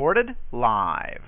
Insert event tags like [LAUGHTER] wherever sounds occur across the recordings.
Recorded live.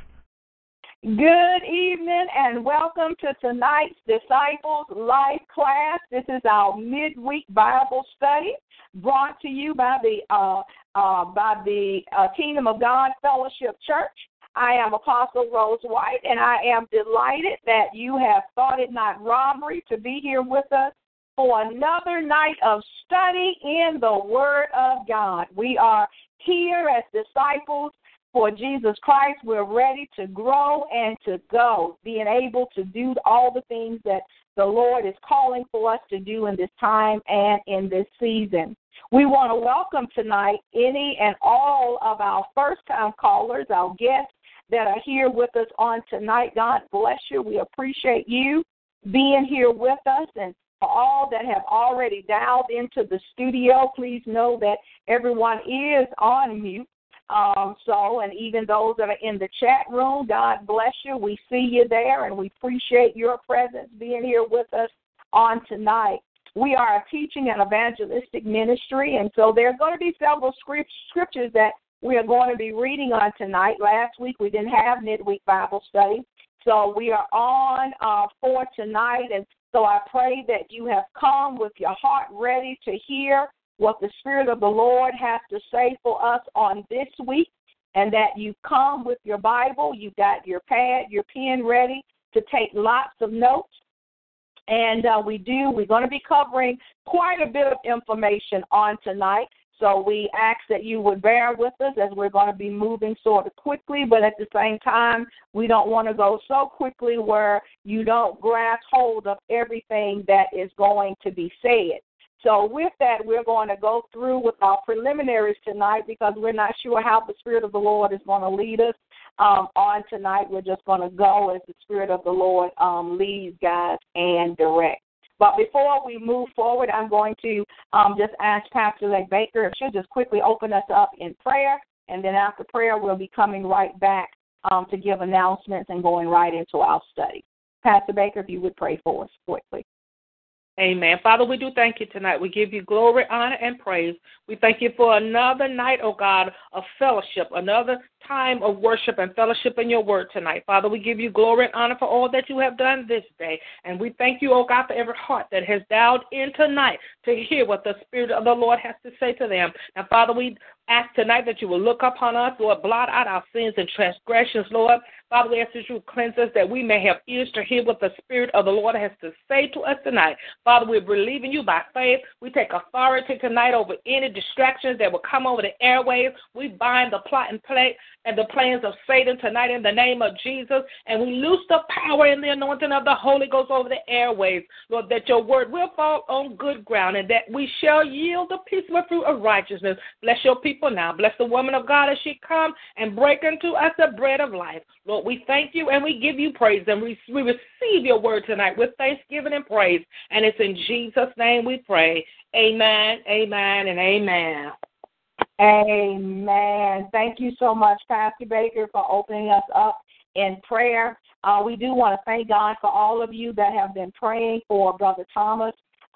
Good evening and welcome to tonight's Disciples Life class. This is our midweek Bible study brought to you by the uh, uh, by the uh, Kingdom of God Fellowship Church. I am Apostle Rose White, and I am delighted that you have thought it not robbery to be here with us for another night of study in the Word of God. We are here as disciples for Jesus Christ. We're ready to grow and to go, being able to do all the things that the Lord is calling for us to do in this time and in this season. We want to welcome tonight any and all of our first time callers, our guests that are here with us on tonight. God bless you. We appreciate you being here with us. And for all that have already dialed into the studio, please know that everyone is on mute. Um, so, and even those that are in the chat room, God bless you. We see you there, and we appreciate your presence being here with us on tonight. We are a teaching and evangelistic ministry, and so there are going to be several scriptures that we are going to be reading on tonight. Last week we didn't have midweek Bible study, so we are on uh, for tonight. And so I pray that you have come with your heart ready to hear what the Spirit of the Lord has to say for us on this week, and that you come with your Bible, you've got your pad, your pen ready to take lots of notes. And uh, we do, we're going to be covering quite a bit of information on tonight. So we ask that you would bear with us as we're going to be moving sort of quickly, but at the same time, we don't want to go so quickly where you don't grasp hold of everything that is going to be said. So, with that, we're going to go through with our preliminaries tonight because we're not sure how the Spirit of the Lord is going to lead us um, on tonight. We're just going to go as the Spirit of the Lord um, leads, guides, and directs. But before we move forward, I'm going to um, just ask Pastor Lake Baker if she'll just quickly open us up in prayer. And then after prayer, we'll be coming right back um, to give announcements and going right into our study. Pastor Baker, if you would pray for us quickly. Amen. Father, we do thank you tonight. We give you glory, honor, and praise. We thank you for another night, oh God, of fellowship, another time of worship and fellowship in your word tonight. Father, we give you glory and honor for all that you have done this day. And we thank you, oh God, for every heart that has dialed in tonight to hear what the Spirit of the Lord has to say to them. Now, Father, we ask tonight that you will look upon us, Lord, blot out our sins and transgressions, Lord. Father, we ask that you cleanse us that we may have ears to hear what the Spirit of the Lord has to say to us tonight. Father, we're believing you by faith. We take authority tonight over any distractions that will come over the airwaves. We bind the plot and play and the plans of Satan tonight in the name of Jesus. And we loose the power and the anointing of the Holy Ghost over the airwaves. Lord, that your word will fall on good ground and that we shall yield the peaceful fruit of righteousness. Bless your people now. Bless the woman of God as she come and break into us the bread of life. Lord, we thank you and we give you praise and we, we receive your word tonight with thanksgiving and praise. And it's in Jesus' name we pray. Amen, amen, and amen. Amen. Thank you so much, Pastor Baker, for opening us up in prayer. Uh, we do want to thank God for all of you that have been praying for Brother Thomas.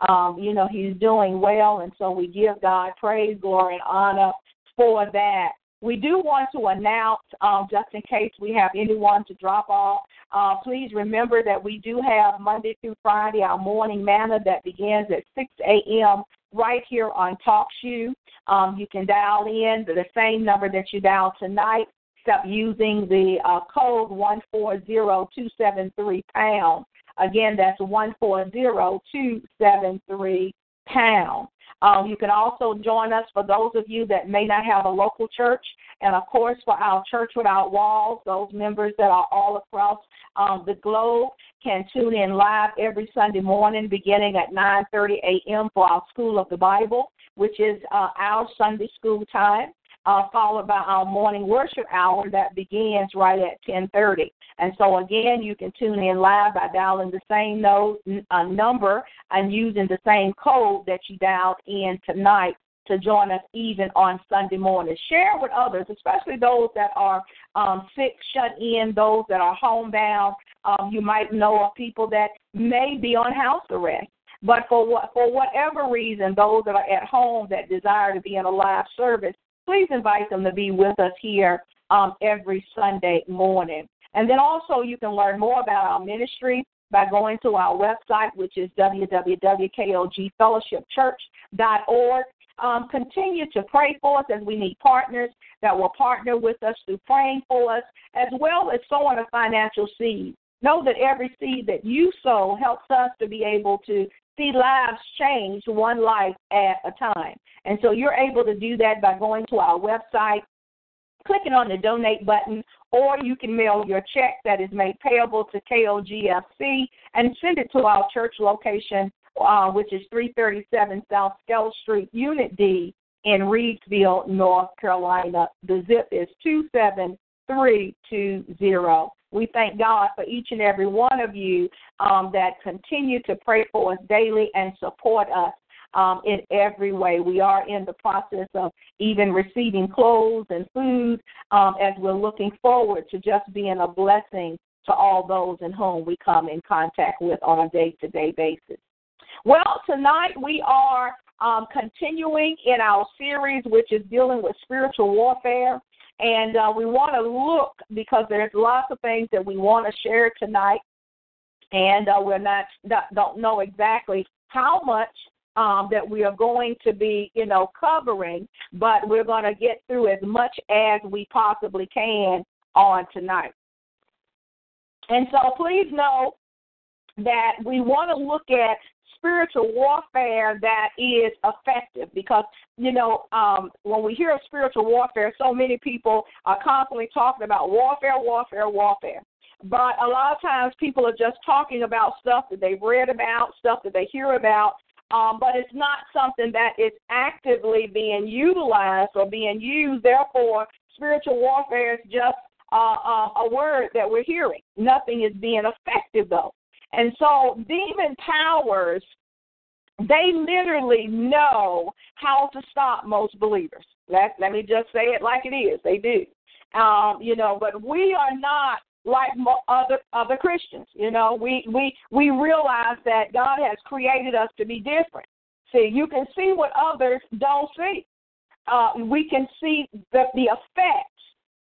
Um, you know, he's doing well, and so we give God praise, glory, and honor for that. We do want to announce, um, just in case we have anyone to drop off, uh, please remember that we do have Monday through Friday our morning manna that begins at 6 a.m. right here on TalkShoe. Um, you can dial in the same number that you dialed tonight, except using the uh, code 140273 pound. Again, that's 140273 pound. Um, you can also join us for those of you that may not have a local church, and of course for our Church Without Walls, those members that are all across um, the globe. can tune in live every Sunday morning beginning at 9:30 a.m. for our School of the Bible, which is uh, our Sunday school time. Uh, followed by our morning worship hour that begins right at 10:30. And so again, you can tune in live by dialing the same note, uh, number and using the same code that you dialed in tonight to join us even on Sunday morning. Share with others, especially those that are um, sick, shut in, those that are homebound. Um, you might know of people that may be on house arrest. But for what, for whatever reason, those that are at home that desire to be in a live service, please invite them to be with us here um, every Sunday morning. And then also, you can learn more about our ministry by going to our website, which is www.kogfellowshipchurch.org. Um, continue to pray for us as we need partners that will partner with us through praying for us, as well as sowing a financial seed. Know that every seed that you sow helps us to be able to see lives change one life at a time. And so you're able to do that by going to our website, clicking on the donate button, or you can mail your check that is made payable to KOGFC and send it to our church location uh, which is 337 South Scales Street, Unit D in Reidsville, North Carolina. The zip is 27320. We thank God for each and every one of you um, that continue to pray for us daily and support us um, in every way. We are in the process of even receiving clothes and food um, as we're looking forward to just being a blessing to all those in whom we come in contact with on a day to day basis. Well, tonight we are um, continuing in our series, which is dealing with spiritual warfare. And uh, we want to look because there's lots of things that we want to share tonight, and uh, we're not, don't know exactly how much um, that we are going to be, you know, covering, but we're going to get through as much as we possibly can on tonight. And so please know that we want to look at spiritual warfare that is effective because you know um, when we hear of spiritual warfare so many people are constantly talking about warfare warfare warfare. But a lot of times people are just talking about stuff that they've read about stuff that they hear about um, but it's not something that is actively being utilized or being used. Therefore spiritual warfare is just uh, uh, a word that we're hearing. Nothing is being effective though and so demon powers, they literally know how to stop most believers. Let, let me just say it like it is. They do. Um, you know, but we are not like other other Christians. You know, we we we realize that God has created us to be different. See, you can see what others don't see. Uh, we can see the the effects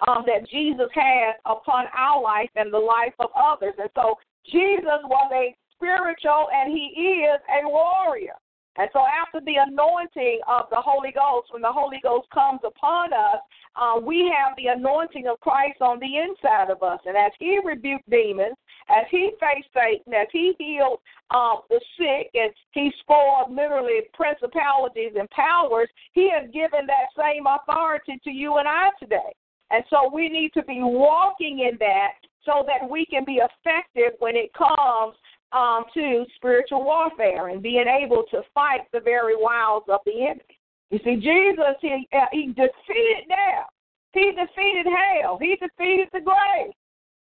um, that Jesus has upon our life and the life of others. And so Jesus was a spiritual and he is a warrior. And so, after the anointing of the Holy Ghost, when the Holy Ghost comes upon us, uh, we have the anointing of Christ on the inside of us. And as He rebuked demons, as He faced Satan, as He healed um, the sick, and He spoiled literally principalities and powers, He has given that same authority to you and I today. And so, we need to be walking in that so that we can be effective when it comes um, to spiritual warfare and being able to fight the very wiles of the enemy. You see, Jesus, he, uh, he defeated death. He defeated hell. He defeated the grave.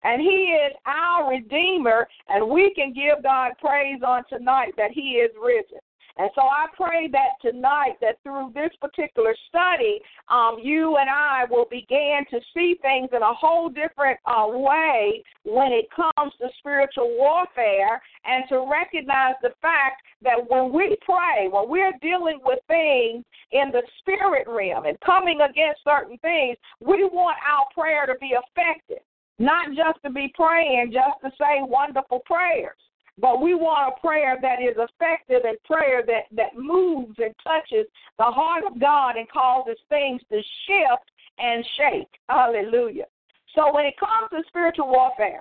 And he is our Redeemer, and we can give God praise on tonight that he is risen. And so I pray that tonight, that through this particular study, um, you and I will begin to see things in a whole different uh, way when it comes to spiritual warfare and to recognize the fact that when we pray, when we're dealing with things in the spirit realm and coming against certain things, we want our prayer to be effective, not just to be praying, just to say wonderful prayers. But we want a prayer that is effective and prayer that, that moves and touches the heart of God and causes things to shift and shake. Hallelujah. So when it comes to spiritual warfare,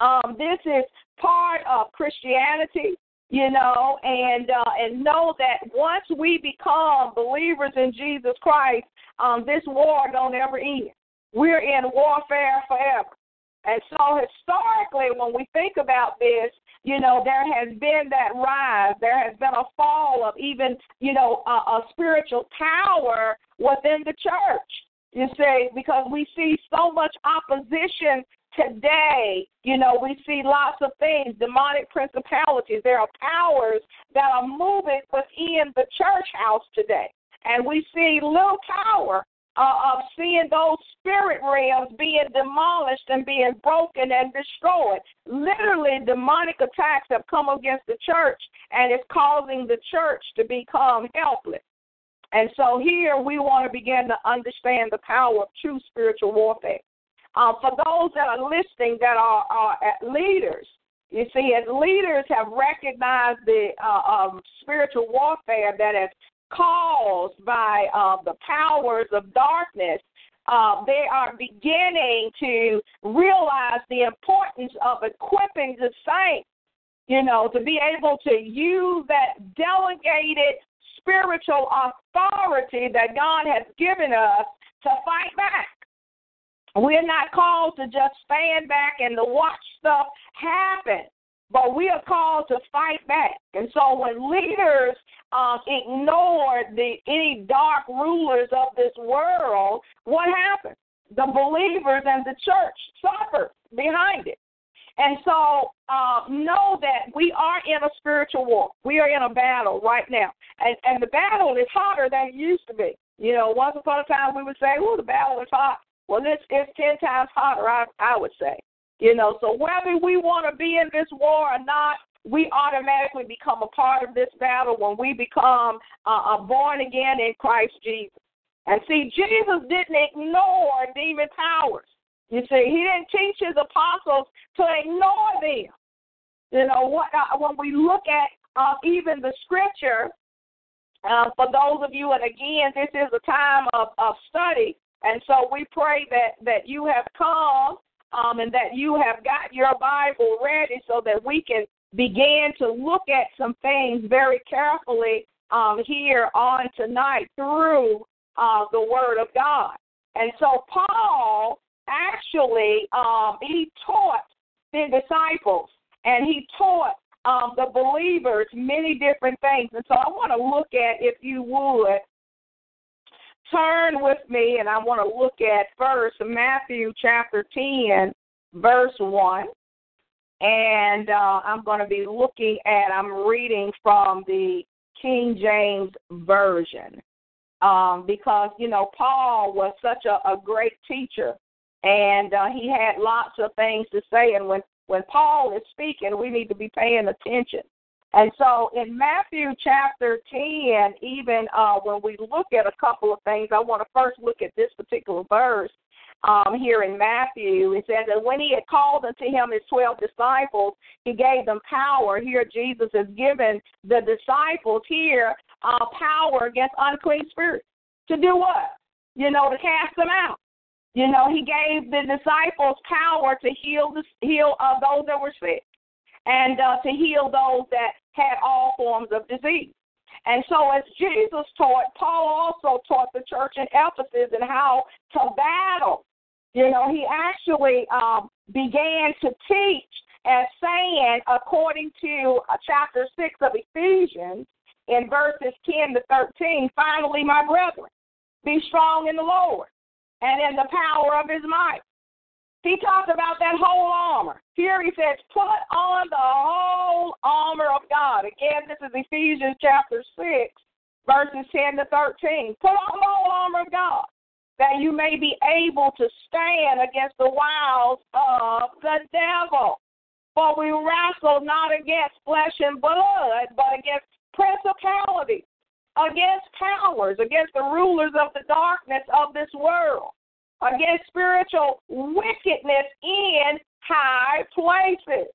um, this is part of Christianity, you know, and uh, and know that once we become believers in Jesus Christ, um, this war don't ever end. We're in warfare forever. And so historically, when we think about this, you know, there has been that rise. There has been a fall of even, you know, a, a spiritual power within the church. You see, because we see so much opposition today, you know, we see lots of things, demonic principalities. There are powers that are moving within the church house today. And we see little power uh, of seeing those spirit realms being demolished and being broken and destroyed. Literally, demonic attacks have come against the church, and it's causing the church to become helpless. And so here we want to begin to understand the power of true spiritual warfare. Uh, for those that are listening that are, are leaders, you see, as leaders have recognized the uh, um, spiritual warfare that has caused by uh, the powers of darkness, uh, they are beginning to realize the importance of equipping the saints, you know, to be able to use that delegated spiritual authority that God has given us to fight back. We're not called to just stand back and to watch stuff happen, but we are called to fight back. And so when leaders um, ignored the any dark rulers of this world, what happened? The believers and the church suffered behind it. And so uh, know that we are in a spiritual war. We are in a battle right now. And, and the battle is hotter than it used to be. You know, once upon a time we would say, oh, the battle is hot. Well, it's, it's 10 times hotter, I, I would say. You know, so whether we want to be in this war or not, we automatically become a part of this battle when we become uh, born again in Christ Jesus. And see, Jesus didn't ignore demon powers. You see, he didn't teach his apostles to ignore them. You know, what uh, when we look at uh, even the scripture, uh, for those of you, and again, this is a time of, of study, and so we pray that that you have come um, and that you have got your Bible ready so that we can begin to look at some things very carefully um, here on tonight through uh, the Word of God. And so Paul actually um, he taught the disciples and he taught um, the believers many different things. And so I want to look at, if you would, turn with me, and I want to look at first Matthew chapter 10, verse 1 and uh, I'm going to be looking at, I'm reading from the King James Version um, because, you know, Paul was such a, a great teacher and uh, he had lots of things to say. And when, when Paul is speaking, we need to be paying attention. And so in Matthew chapter 10, even uh, when we look at a couple of things, I want to first look at this particular verse um, here in Matthew. It says that when he had called unto him his twelve disciples, he gave them power. Here Jesus has given the disciples here uh, power against unclean spirits. To do what? You know, to cast them out. You know, he gave the disciples power to heal the, heal uh, those that were sick and uh, to heal those that had all forms of disease. And so, as Jesus taught, Paul also taught the church in Ephesus and how to battle you know, he actually um, began to teach as saying, according to uh, chapter 6 of Ephesians, in verses 10 to 13, finally, my brethren, be strong in the Lord and in the power of his might. He talked about that whole armor. Here he says, put on the whole armor of God. Again, this is Ephesians chapter 6, verses 10 to 13. Put on the whole armor of God that you may be able to stand against the wiles of the devil. For we wrestle not against flesh and blood, but against principalities, against powers, against the rulers of the darkness of this world, against spiritual wickedness in high places.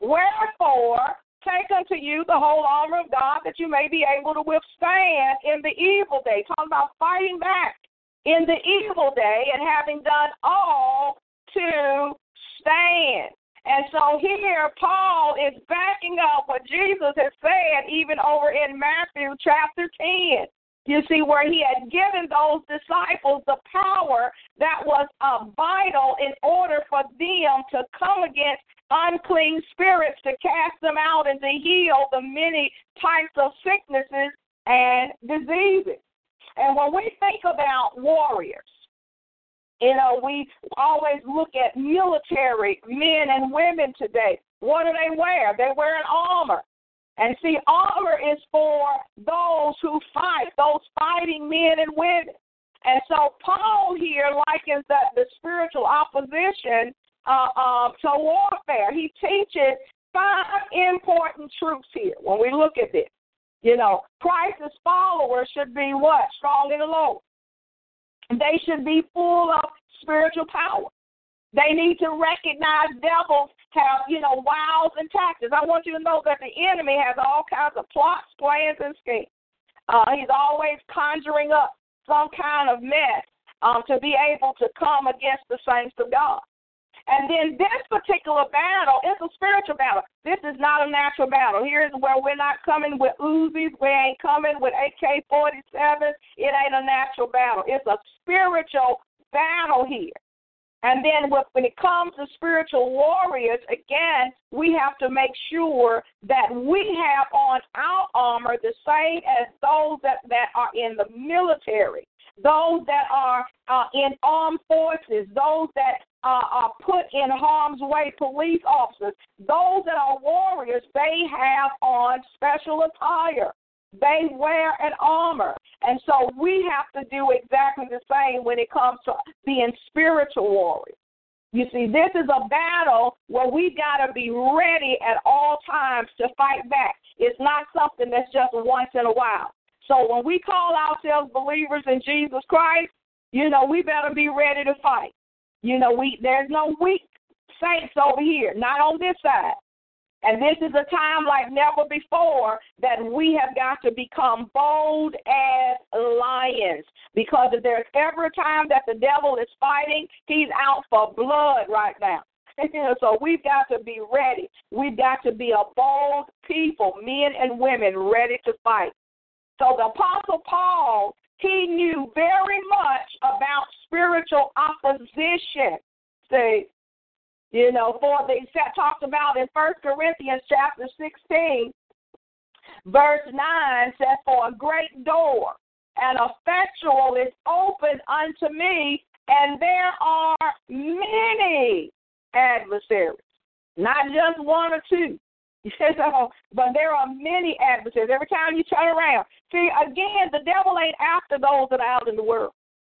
Wherefore, take unto you the whole armor of God that you may be able to withstand in the evil day. Talking about fighting back in the evil day and having done all to stand. And so here, Paul is backing up what Jesus has said, even over in Matthew chapter 10. You see, where he had given those disciples the power that was uh, vital in order for them to come against unclean spirits, to cast them out, and to heal the many types of sicknesses and diseases. And when we think about warriors, you know, we always look at military men and women today. What do they wear? They wear an armor. And see, armor is for those who fight, those fighting men and women. And so Paul here likens that the spiritual opposition uh, uh, to warfare. He teaches five important truths here when we look at this. You know, Christ's followers should be what? Strong in the Lord. They should be full of spiritual power. They need to recognize devils have, you know, wiles and tactics. I want you to know that the enemy has all kinds of plots, plans, and schemes. Uh, he's always conjuring up some kind of mess um, to be able to come against the saints of God. And then this particular battle is a spiritual battle. This is not a natural battle. Here's where we're not coming with Uzis. We ain't coming with AK 47s. It ain't a natural battle. It's a spiritual battle here. And then when it comes to spiritual warriors, again, we have to make sure that we have on our armor the same as those that, that are in the military, those that are uh, in armed forces, those that uh, are put in harm's way, police officers, those that are warriors, they have on special attire. They wear an armor. And so we have to do exactly the same when it comes to being spiritual warriors. You see, this is a battle where we got to be ready at all times to fight back. It's not something that's just once in a while. So when we call ourselves believers in Jesus Christ, you know, we better be ready to fight. You know, we there's no weak saints over here, not on this side. And this is a time like never before that we have got to become bold as lions. Because if there's ever a time that the devil is fighting, he's out for blood right now. [LAUGHS] so we've got to be ready. We've got to be a bold people, men and women, ready to fight. So the Apostle Paul, he knew very much about spiritual opposition. See, you know, for the that talked about in First Corinthians chapter sixteen, verse nine says, For a great door and effectual is open unto me, and there are many adversaries. Not just one or two. [LAUGHS] but there are many adversaries. Every time you turn around. See, again, the devil ain't after those that are out in the world.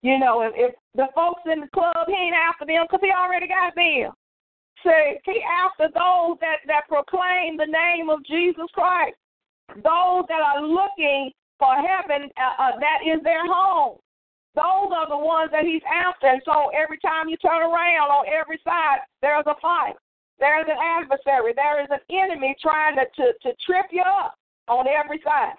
You know, if, if the folks in the club, he ain't after them because he already got them. Say, he after those that, that proclaim the name of Jesus Christ, those that are looking for heaven, uh, uh, that is their home. Those are the ones that he's after. And so every time you turn around on every side, there's a fight. There's an adversary. There is an enemy trying to, to, to trip you up on every side.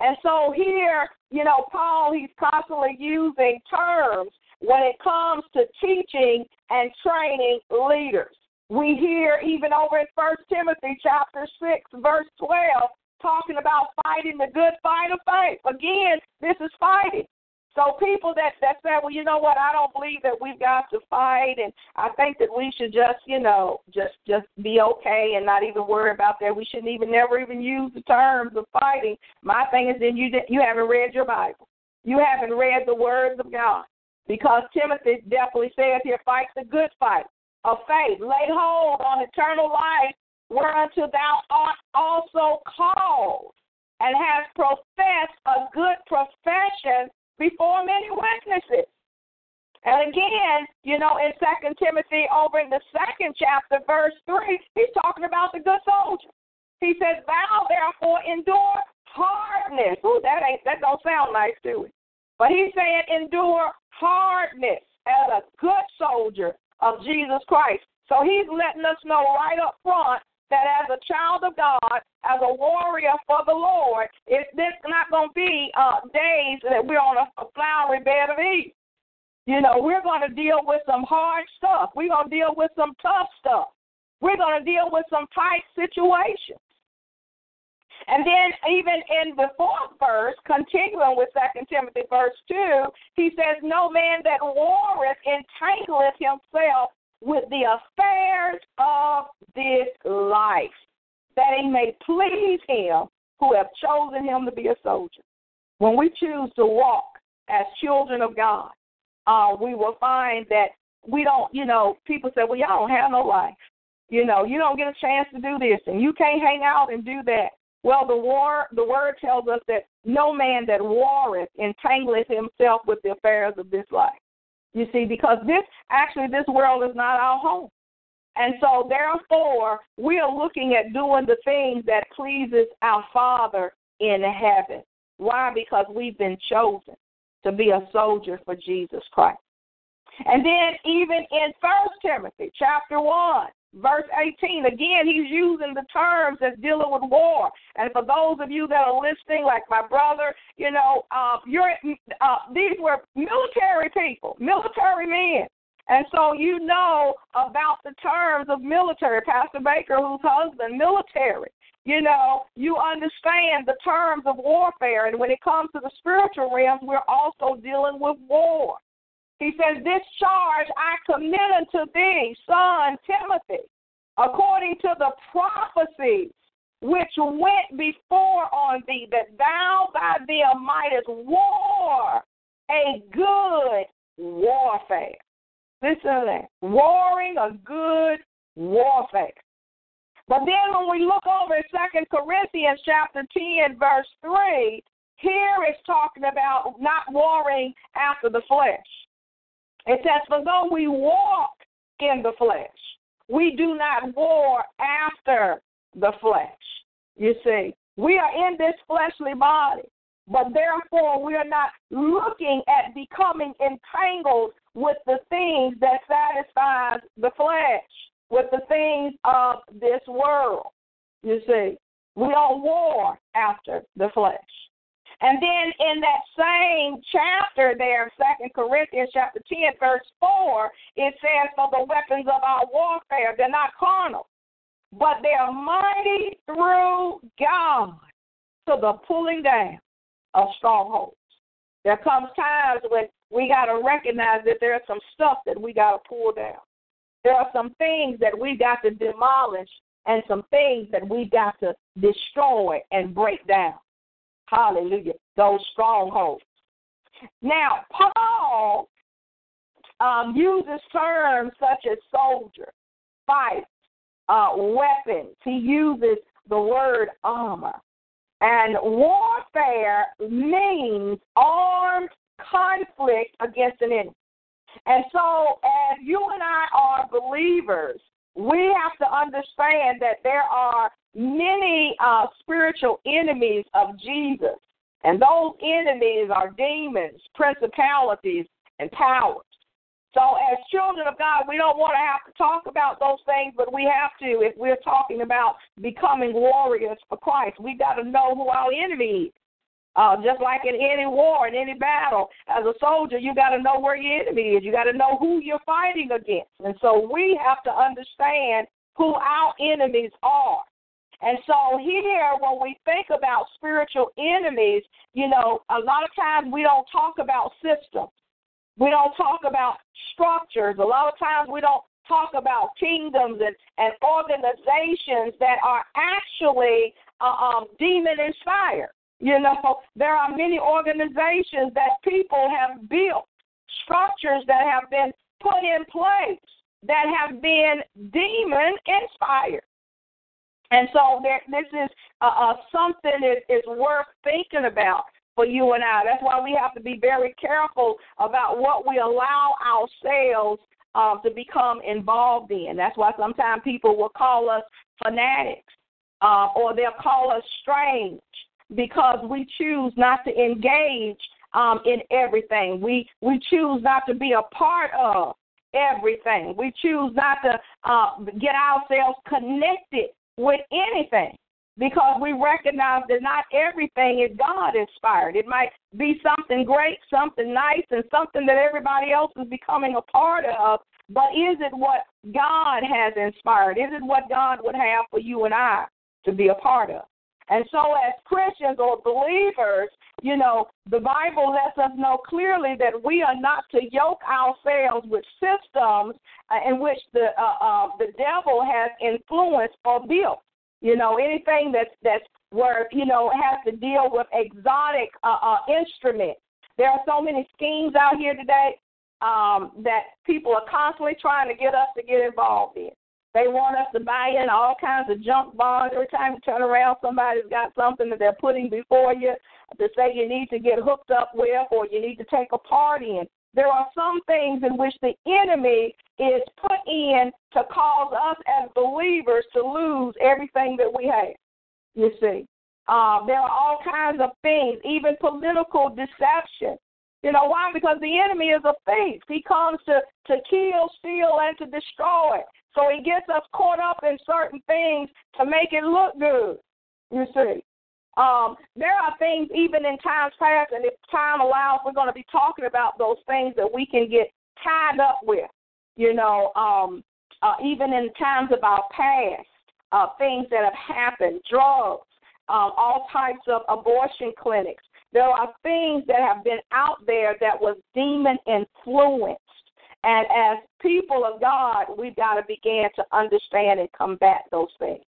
And so here, you know, Paul, he's constantly using terms when it comes to teaching and training leaders. We hear even over in First Timothy chapter six, verse twelve, talking about fighting the good fight of faith. Again, this is fighting. So people that that say, well, you know what, I don't believe that we've got to fight, and I think that we should just, you know, just just be okay and not even worry about that. We shouldn't even never even use the terms of fighting. My thing is, then you you haven't read your Bible. You haven't read the words of God, because Timothy definitely says here, fight the good fight of faith. Lay hold on eternal life, whereunto thou art also called, and hast professed a good profession before many witnesses. And again, you know, in Second Timothy, over in the second chapter, verse three, he's talking about the good soldier. He says, "Thou therefore endure hardness." Ooh, that ain't that don't sound nice, do it? But he's saying, "Endure hardness as a good soldier of Jesus Christ. So he's letting us know right up front that as a child of God, as a warrior for the Lord, it's not going to be uh, days that we're on a, a flowery bed of ease. You know, we're going to deal with some hard stuff. We're going to deal with some tough stuff. We're going to deal with some tight situations. And then even in the fourth verse, continuing with Second Timothy verse two, he says, No man that warreth entangleth himself with the affairs of this life, that he may please him who have chosen him to be a soldier. When we choose to walk as children of God, uh, we will find that we don't, you know, people say, well, y'all don't have no life. You know, you don't get a chance to do this, and you can't hang out and do that. Well, the war, the word tells us that no man that warreth entangleth himself with the affairs of this life. You see, because this actually this world is not our home. And so therefore we are looking at doing the things that pleases our Father in heaven. Why? Because we've been chosen to be a soldier for Jesus Christ. And then even in First Timothy chapter one, verse 18, again, he's using the terms that's dealing with war. And for those of you that are listening, like my brother, you know, uh, you're, uh, these were military people, military men. And so you know about the terms of military. Pastor Baker, whose husband, military. You know, you understand the terms of warfare. And when it comes to the spiritual realms, we're also dealing with war. He says, This charge I commit unto thee, son Timothy, according to the prophecies which went before on thee, that thou by them mightest war a good warfare. Listen to that. Warring a good warfare. But then when we look over in Second Corinthians chapter 10, verse 3, here it's talking about not warring after the flesh. It says, For though we walk in the flesh, we do not war after the flesh. You see, we are in this fleshly body, but therefore we are not looking at becoming entangled with the things that satisfies the flesh, with the things of this world. You see, we don't war after the flesh. And then in that same chapter there, Second Corinthians chapter 10, verse 4, it says, For the weapons of our warfare, they're not carnal, but they are mighty through God to the pulling down of strongholds. There comes times when we got to recognize that there's some stuff that we got to pull down. There are some things that we got to demolish and some things that we got to destroy and break down. Hallelujah. Those strongholds. Now, Paul um, uses terms such as soldier, fight, uh, weapons. He uses the word armor. And warfare means armed conflict against an enemy. And so, as you and I are believers, we have to understand that there are many uh, spiritual enemies of Jesus. And those enemies are demons, principalities, and powers. So, as children of God, we don't want to have to talk about those things, but we have to if we're talking about becoming warriors for Christ. We got to know who our enemy is. Uh, just like in any war, in any battle, as a soldier, you got to know where your enemy is. You got to know who you're fighting against. And so we have to understand who our enemies are. And so here, when we think about spiritual enemies, you know, a lot of times we don't talk about systems. We don't talk about structures. A lot of times we don't talk about kingdoms and, and organizations that are actually uh, um, demon inspired. You know, there are many organizations that people have built, structures that have been put in place that have been demon inspired. And so there, this is uh, uh, something that is worth thinking about for you and I. That's why we have to be very careful about what we allow ourselves uh, to become involved in. That's why sometimes people will call us fanatics uh, or they'll call us strange because we choose not to engage um, in everything. We we choose not to be a part of everything. We choose not to uh, get ourselves connected with anything because we recognize that not everything is God inspired. It might be something great, something nice, and something that everybody else is becoming a part of. But is it what God has inspired? Is it what God would have for you and I to be a part of? And so, as Christians or believers, you know, the Bible lets us know clearly that we are not to yoke ourselves with systems uh, in which the uh, uh, the devil has influenced or built. You know, anything that's that's where you know has to deal with exotic uh, uh, instruments. There are so many schemes out here today um, that people are constantly trying to get us to get involved in. They want us to buy in all kinds of junk bonds. Every time you turn around, somebody's got something that they're putting before you to say you need to get hooked up with or you need to take a part in. There are some things in which the enemy is put in to cause us as believers to lose everything that we have. You see, uh, there are all kinds of things, even political deception. You know why? Because the enemy is a thief. He comes to to kill, steal, and to destroy. So he gets us caught up in certain things to make it look good. You see. Um, there are things even in times past, and if time allows, we're going to be talking about those things that we can get tied up with. You know, um, uh, even in times of our past, uh, things that have happened, drugs, um, all types of abortion clinics. There are things that have been out there that was demon influenced. And as people of God, we've got to begin to understand and combat those things.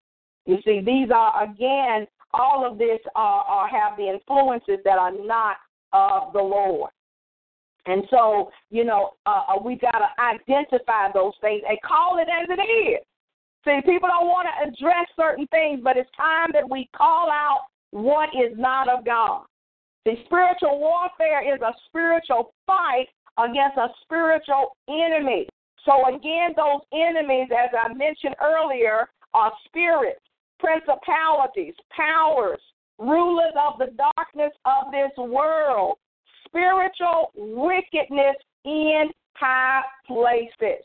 You see, these are, again, all of this are, are have the influences that are not of the Lord. And so, you know, uh, uh we got to identify those things and call it as it is. See, people don't want to address certain things, but it's time that we call out what is not of God. See, spiritual warfare is a spiritual fight against a spiritual enemy. So, again, those enemies, as I mentioned earlier, are spirits principalities, powers, rulers of the darkness of this world, spiritual wickedness in high places.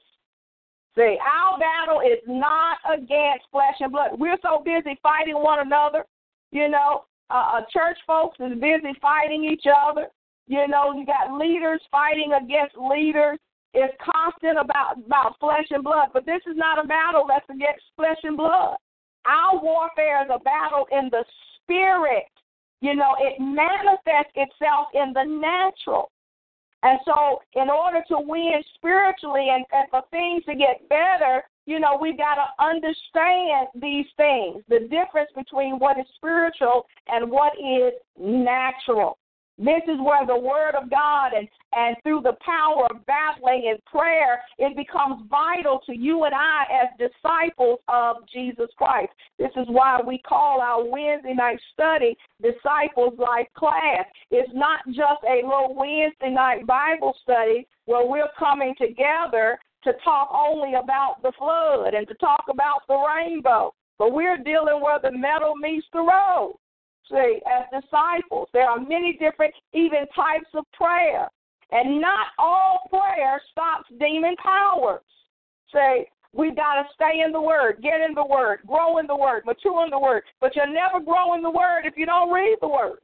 See, our battle is not against flesh and blood. We're so busy fighting one another. You know, uh, uh church folks is busy fighting each other. You know, you got leaders fighting against leaders. It's constant about about flesh and blood, but this is not a battle that's against flesh and blood. Our warfare is a battle in the spirit. You know, it manifests itself in the natural. And so, in order to win spiritually and, and for things to get better, you know, we've got to understand these things the difference between what is spiritual and what is natural. This is where the word of God and, and through the power of battling and prayer, it becomes vital to you and I as disciples of Jesus Christ. This is why we call our Wednesday night study Disciples Life Class. It's not just a little Wednesday night Bible study where we're coming together to talk only about the flood and to talk about the rainbow, but we're dealing where the metal meets the road say, as disciples. There are many different, even types of prayer. And not all prayer stops demon powers. Say, we've got to stay in the Word, get in the Word, grow in the Word, mature in the Word. But you'll never grow in the Word if you don't read the Word.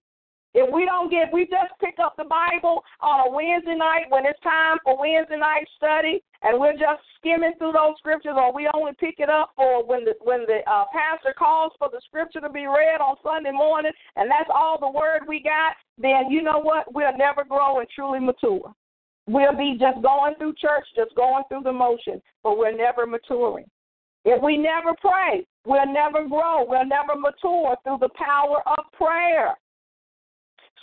If we don't get, we just pick up the Bible on a Wednesday night when it's time for Wednesday night study, and we're just skimming through those scriptures, or we only pick it up for when the when the uh, pastor calls for the scripture to be read on Sunday morning, and that's all the word we got. Then you know what? We'll never grow and truly mature. We'll be just going through church, just going through the motion, but we're never maturing. If we never pray, we'll never grow. We'll never mature through the power of prayer.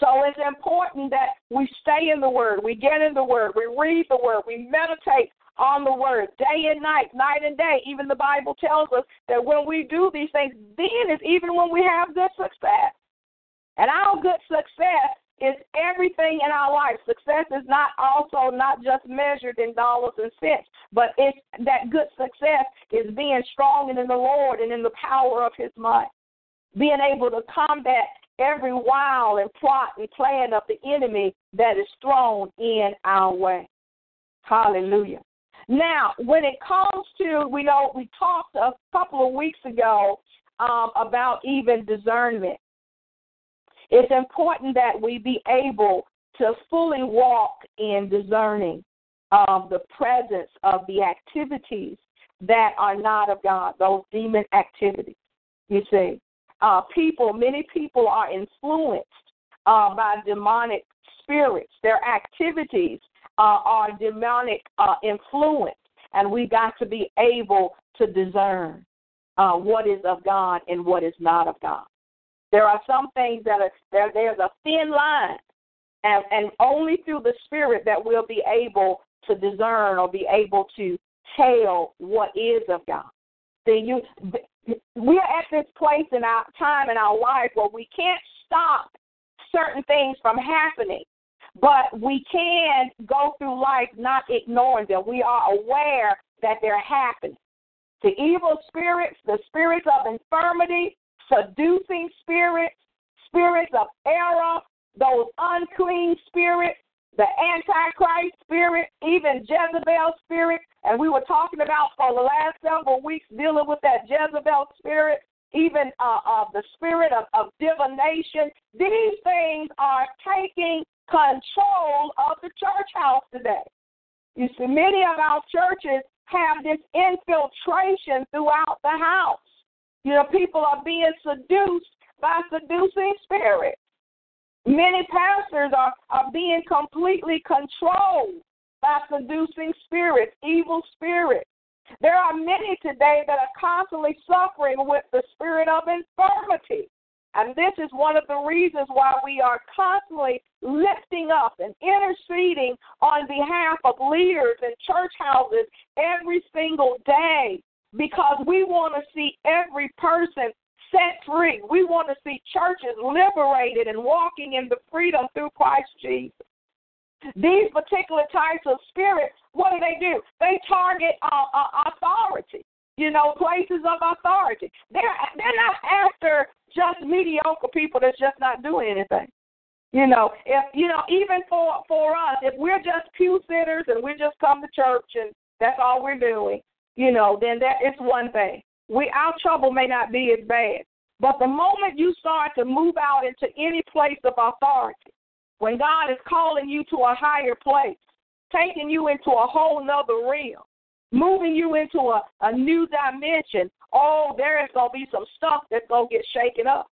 So it's important that we stay in the Word, we get in the Word, we read the Word, we meditate on the Word day and night, night and day. Even the Bible tells us that when we do these things, then is even when we have good success. And our good success is everything in our life. Success is not also not just measured in dollars and cents, but it's that good success is being strong and in the Lord and in the power of His might, being able to combat every wile and plot and plan of the enemy that is thrown in our way. Hallelujah. Now, when it comes to, we know we talked a couple of weeks ago um, about even discernment. It's important that we be able to fully walk in discerning of the presence of the activities that are not of God, those demon activities. You see, uh, people, many people are influenced uh, by demonic spirits. Their activities uh, are demonic uh, influence, and we got to be able to discern uh, what is of God and what is not of God. There are some things that are there. There's a thin line, and and only through the Spirit that we'll be able to discern or be able to tell what is of God. Then you, we are at this place in our time in our life where we can't stop certain things from happening, but we can go through life not ignoring them. We are aware that they're happening. The evil spirits, the spirits of infirmity, seducing spirits, spirits of error, those unclean spirits, the Antichrist spirit, even Jezebel spirit. And we were talking about for the last several weeks dealing with that Jezebel spirit, even uh, uh, the spirit of, of divination. These things are taking control of the church house today. You see, many of our churches have this infiltration throughout the house. You know, people are being seduced by seducing spirits. Many pastors are, are being completely controlled by seducing spirits, evil spirits. There are many today that are constantly suffering with the spirit of infirmity. And this is one of the reasons why we are constantly lifting up and interceding on behalf of leaders and church houses every single day because we want to see every person set free. We want to see churches liberated and walking in the freedom through Christ Jesus. These particular types of spirits, what do they do? They target uh, uh, authority, you know, places of authority. They're they're not after just mediocre people that's just not doing anything. You know, if you know, even for for us, if we're just pew sitters and we just come to church and that's all we're doing, you know, then that is one thing we our trouble may not be as bad. But the moment you start to move out into any place of authority, when God is calling you to a higher place, taking you into a whole nother realm, moving you into a, a new dimension, oh, there is going to be some stuff that's going to get shaken up.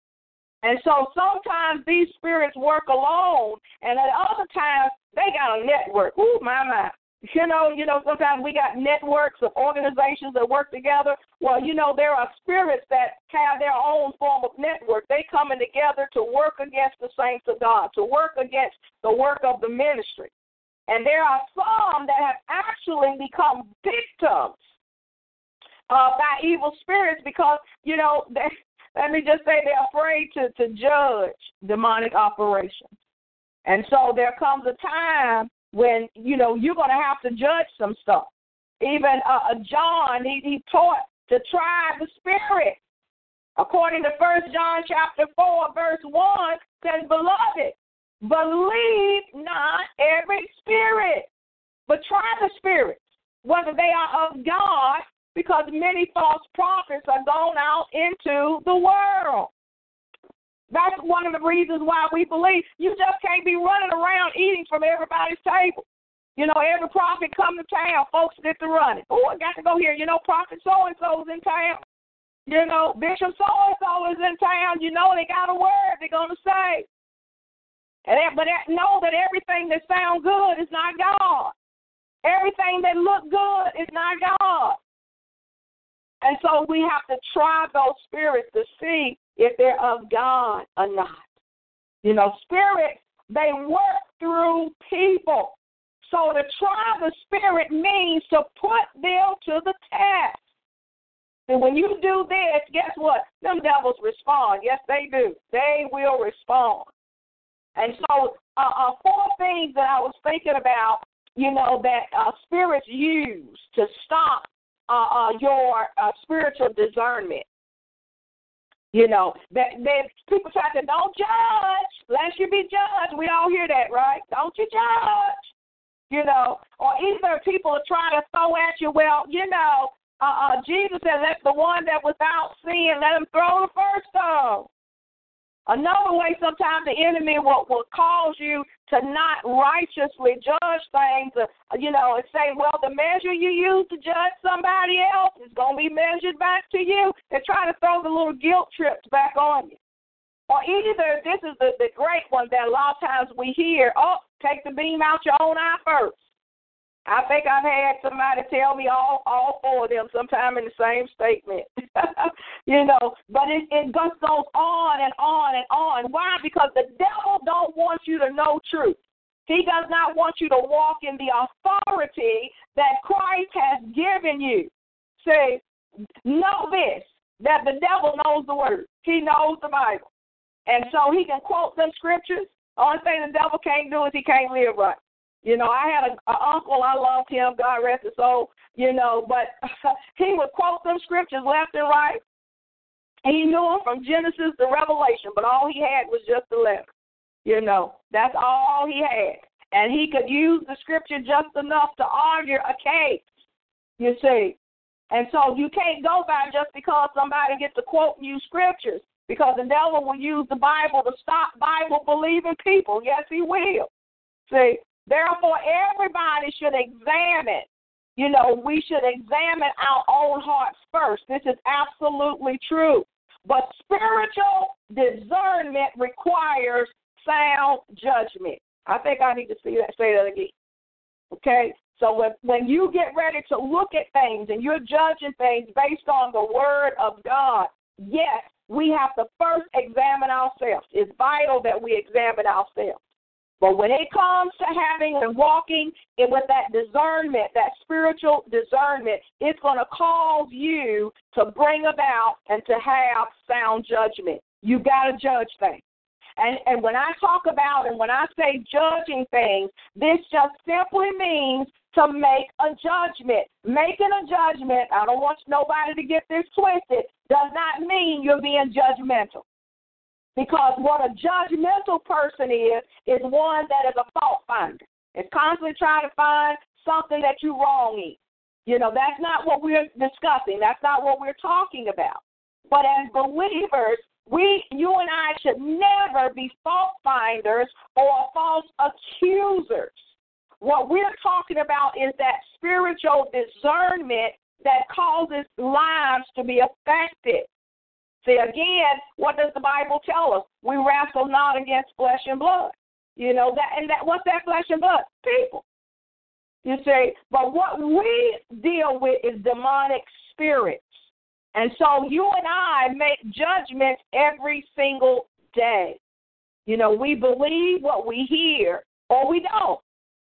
And so sometimes these spirits work alone, and at other times they got a network. Ooh, my, my. You know, you know, sometimes we got networks of organizations that work together. Well, you know, there are spirits that have their own form of network. They coming together to work against the saints of God, to work against the work of the ministry. And there are some that have actually become victims uh, by evil spirits because, you know, [LAUGHS] they, let me just say they're afraid to, to judge demonic operations. And so there comes a time when you know you're going to have to judge some stuff. Even uh, uh, John, he, he taught to try the spirit. According to First John chapter four, verse one, says, "Beloved, believe not every spirit, but try the spirits, whether they are of God, because many false prophets are gone out into the world." That's one of the reasons why we believe you just can't be running around eating from everybody's table. You know, every prophet come to town, folks get to running. Oh, I got to go here. You know, prophet so and so is in town. You know, Bishop so and so is in town. You know, they got a word they're gonna say. And that, but that, know that everything that sounds good is not God. Everything that look good is not God. And so we have to try those spirits to see if they're of God or not. You know, spirits, they work through people. So to try the spirit means to put them to the test. And when you do this, guess what? Them devils respond. Yes, they do. They will respond. And so, uh, uh, four things that I was thinking about, you know, that uh, spirits use to stop uh, uh, your uh, spiritual discernment. You know, that, that people try to don't judge, lest you be judged. We all hear that, right? Don't you judge. You know, or either people try to throw at you, well, you know, uh, uh, Jesus said, let the one that without sin, let him throw the first stone. Another way, sometimes the enemy will, will cause you to not righteously judge things, uh, you know, and say, well, the measure you use to judge somebody else is going to be measured back to you. They're trying to throw the little guilt trips back on you. Or either, this is the, the great one that a lot of times we hear, oh, take the beam out your own eye first. I think I've had somebody tell me all all four of them sometime in the same statement. [LAUGHS] you know, but it, it just goes on and on and on. Why? Because the devil don't want you to know truth. He does not want you to walk in the authority that Christ has given you. Say, know this, that the devil knows the word. He knows the Bible. And so he can quote some scriptures. Only thing the devil can't do is he can't live right. You know, I had an uncle, I loved him, God rest his soul, you know, but [LAUGHS] he would quote them scriptures left and right. He knew them from Genesis to Revelation, but all he had was just the letter. You know, that's all he had. And he could use the scripture just enough to argue a case, you see. And so you can't go by just because somebody gets to quote you scriptures, because the devil will use the Bible to stop Bible believing people. Yes, he will. See, Therefore, everybody should examine. You know, we should examine our own hearts first. This is absolutely true. But spiritual discernment requires sound judgment. I think I need to see that, say that again. Okay? So when, when you get ready to look at things and you're judging things based on the word of God, yes, we have to first examine ourselves. It's vital that we examine ourselves. But when it comes to having and walking and with that discernment, that spiritual discernment, it's going to cause you to bring about and to have sound judgment. You got to judge things. And and when I talk about and when I say judging things, this just simply means to make a judgment. Making a judgment, I don't want nobody to get this twisted, does not mean you're being judgmental. Because what a judgmental person is, is one that is a fault finder. It's constantly trying to find something that you're wrong in. You know, that's not what we're discussing. That's not what we're talking about. But as believers, we, you and I should never be fault finders or false accusers. What we're talking about is that spiritual discernment that causes lives to be affected. See, again, what does the Bible tell us? We wrestle not against flesh and blood. You know that, and that what's that flesh and blood? People. You see, but what we deal with is demonic spirits, and so you and I make judgments every single day. You know, we believe what we hear, or we don't.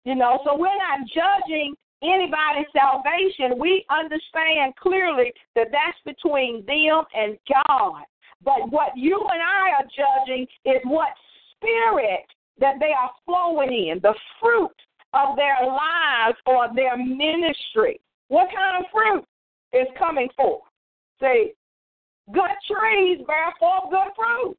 You know, so we're not judging anybody's salvation, we understand clearly that that's between them and God. But what you and I are judging is what spirit that they are flowing in, the fruit of their lives or their ministry. What kind of fruit is coming forth? See, good trees bear forth good fruit.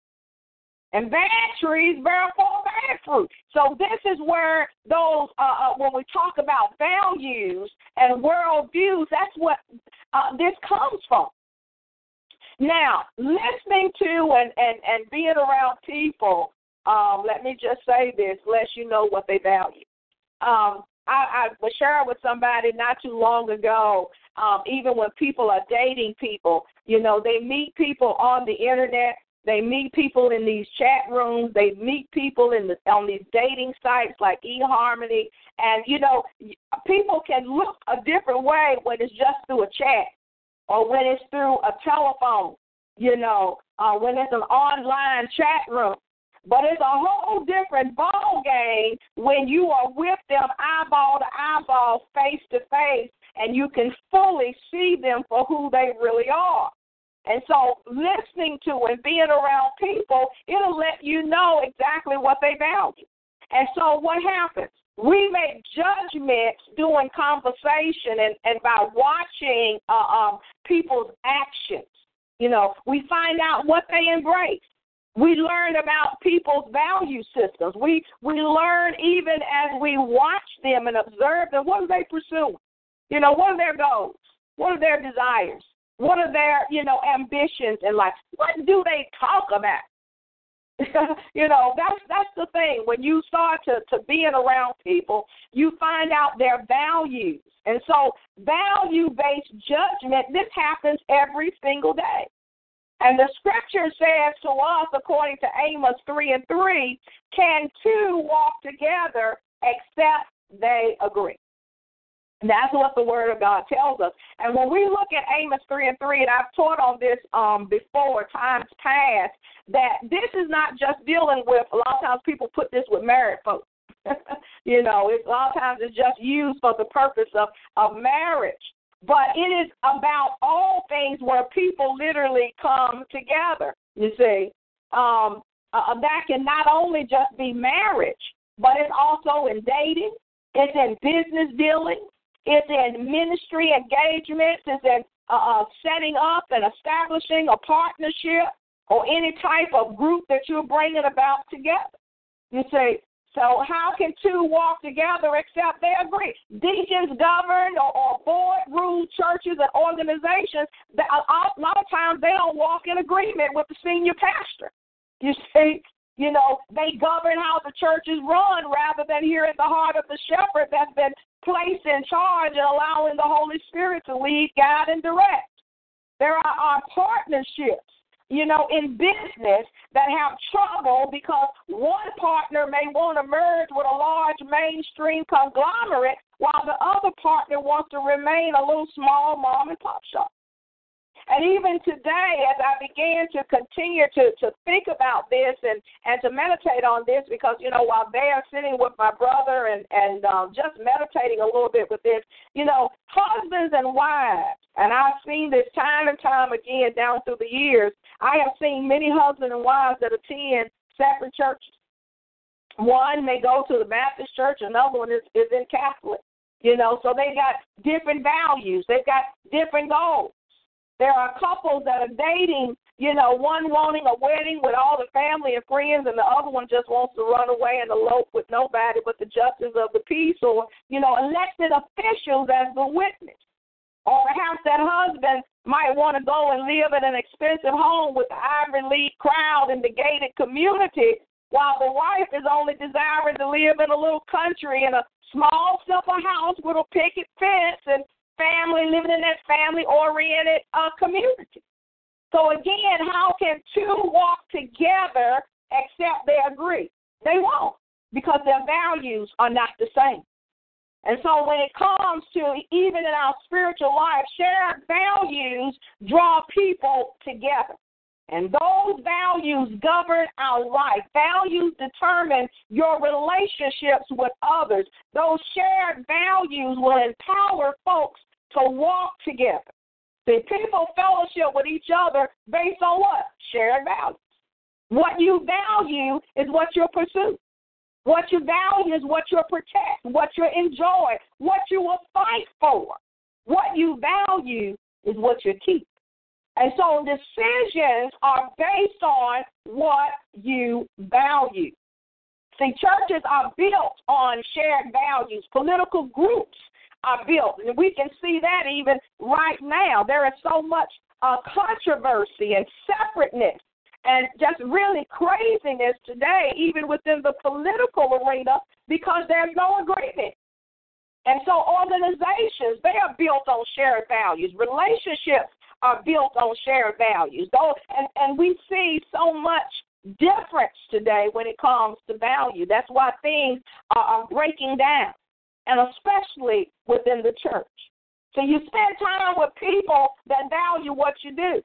And bad trees bear forth bad fruit. So this is where those, uh, uh, when we talk about values and worldviews, that's what uh, this comes from. Now, listening to and, and, and being around people, um, let me just say this, lest you know what they value. Um, I, I was sharing with somebody not too long ago, um, even when people are dating people, you know, they meet people on the internet they meet people in these chat rooms. They meet people in the on these dating sites like eHarmony, and you know, people can look a different way when it's just through a chat or when it's through a telephone. You know, uh, when it's an online chat room. But it's a whole different ball game when you are with them eyeball to eyeball, face to face, and you can fully see them for who they really are. And so listening to and being around people, it'll let you know exactly what they value. And so what happens? We make judgments doing conversation and, and by watching uh, um, people's actions. You know, we find out what they embrace. We learn about people's value systems. We we learn even as we watch them and observe them. What are they pursuing? You know, what are their goals? What are their desires? What are their, you know, ambitions in life? What do they talk about? [LAUGHS] you know, that's that's the thing. When you start to, to being around people, you find out their values. And so value based judgment, this happens every single day. And the scripture says to us, according to Amos 3 and 3, can two walk together except they agree? That's what the Word of God tells us. And when we look at Amos 3 and 3, and I've taught on this um, before, times past, that this is not just dealing with, a lot of times people put this with married folks. [LAUGHS] you know, it's, a lot of times it's just used for the purpose of, of marriage. But it is about all things where people literally come together, you see. Um, uh, that can not only just be marriage, but it's also in dating, it's in business dealings, it's in ministry engagements, it's in uh, setting up and establishing a partnership or any type of group that you're bringing about together. You say, so how can two walk together except they agree? Deacons govern or, or board rule churches and organizations. That a, a lot of times they don't walk in agreement with the senior pastor. You see, you know, they govern how the church is run rather than hearing the heart of the shepherd that's been placed in charge and allowing the Holy Spirit to lead, guide, and direct. There are, are partnerships, you know, in business that have trouble because one partner may want to merge with a large mainstream conglomerate while the other partner wants to remain a little small mom and pop shop. And even today, as I began to continue to, to think about this and, and to meditate on this, because, you know, while they are sitting with my brother and, and um, just meditating a little bit with this, you know, husbands and wives, and I've seen this time and time again down through the years, I have seen many husbands and wives that attend separate churches. One may go to the Baptist church, another one is, is in Catholic. You know, so they got different values, they've got different goals. There are couples that are dating, you know, one wanting a wedding with all the family and friends, and the other one just wants to run away and elope with nobody but the justice of the peace or, you know, elected officials as the witness. Or perhaps that husband might want to go and live in an expensive home with the Ivy League crowd in the gated community, while the wife is only desiring to live in a little country in a small, simple house with a picket fence and family, living in that family oriented uh, community. So, again, how can two walk together except they agree? They won't because their values are not the same. And so, when it comes to even in our spiritual life, shared values draw people together. And those values govern our life. Values determine your relationships with others. Those shared values will empower folks to walk together. See, people fellowship with each other based on what? Shared values. What you value is what you pursue. What you value is what you protect, what you enjoy, what you will fight for. What you value is what you keep. And so decisions are based on what you value. See, churches are built on shared values. Political groups are built. And we can see that even right now. There is so much uh, controversy and separateness and just really craziness today, even within the political arena, because there's no agreement. And so organizations, they are built on shared values. Relationships are built on shared values. Though, and, and we see so much difference today when it comes to value. That's why things are, are breaking down and especially within the church. So you spend time with people that value what you do.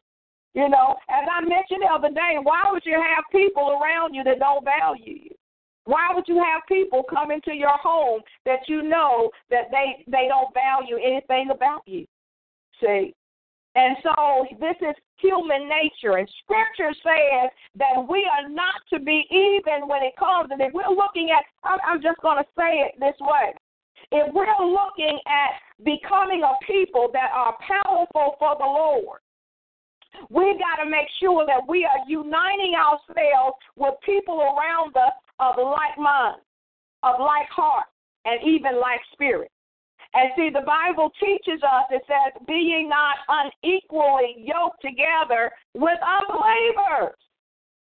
You know, as I mentioned the other day, why would you have people around you that don't value you? Why would you have people come into your home that you know that they they don't value anything about you? See, and so this is human nature. And scripture says that we are not to be even when it comes. And if we're looking at, I'm, just going to say it this way if we're looking at becoming a people that are powerful for the Lord, we've got to make sure that we are uniting ourselves with people around us of like mind, of like heart, and even like spirit. And see, the Bible teaches us, it says, Be ye not unequally yoked together with unbelievers.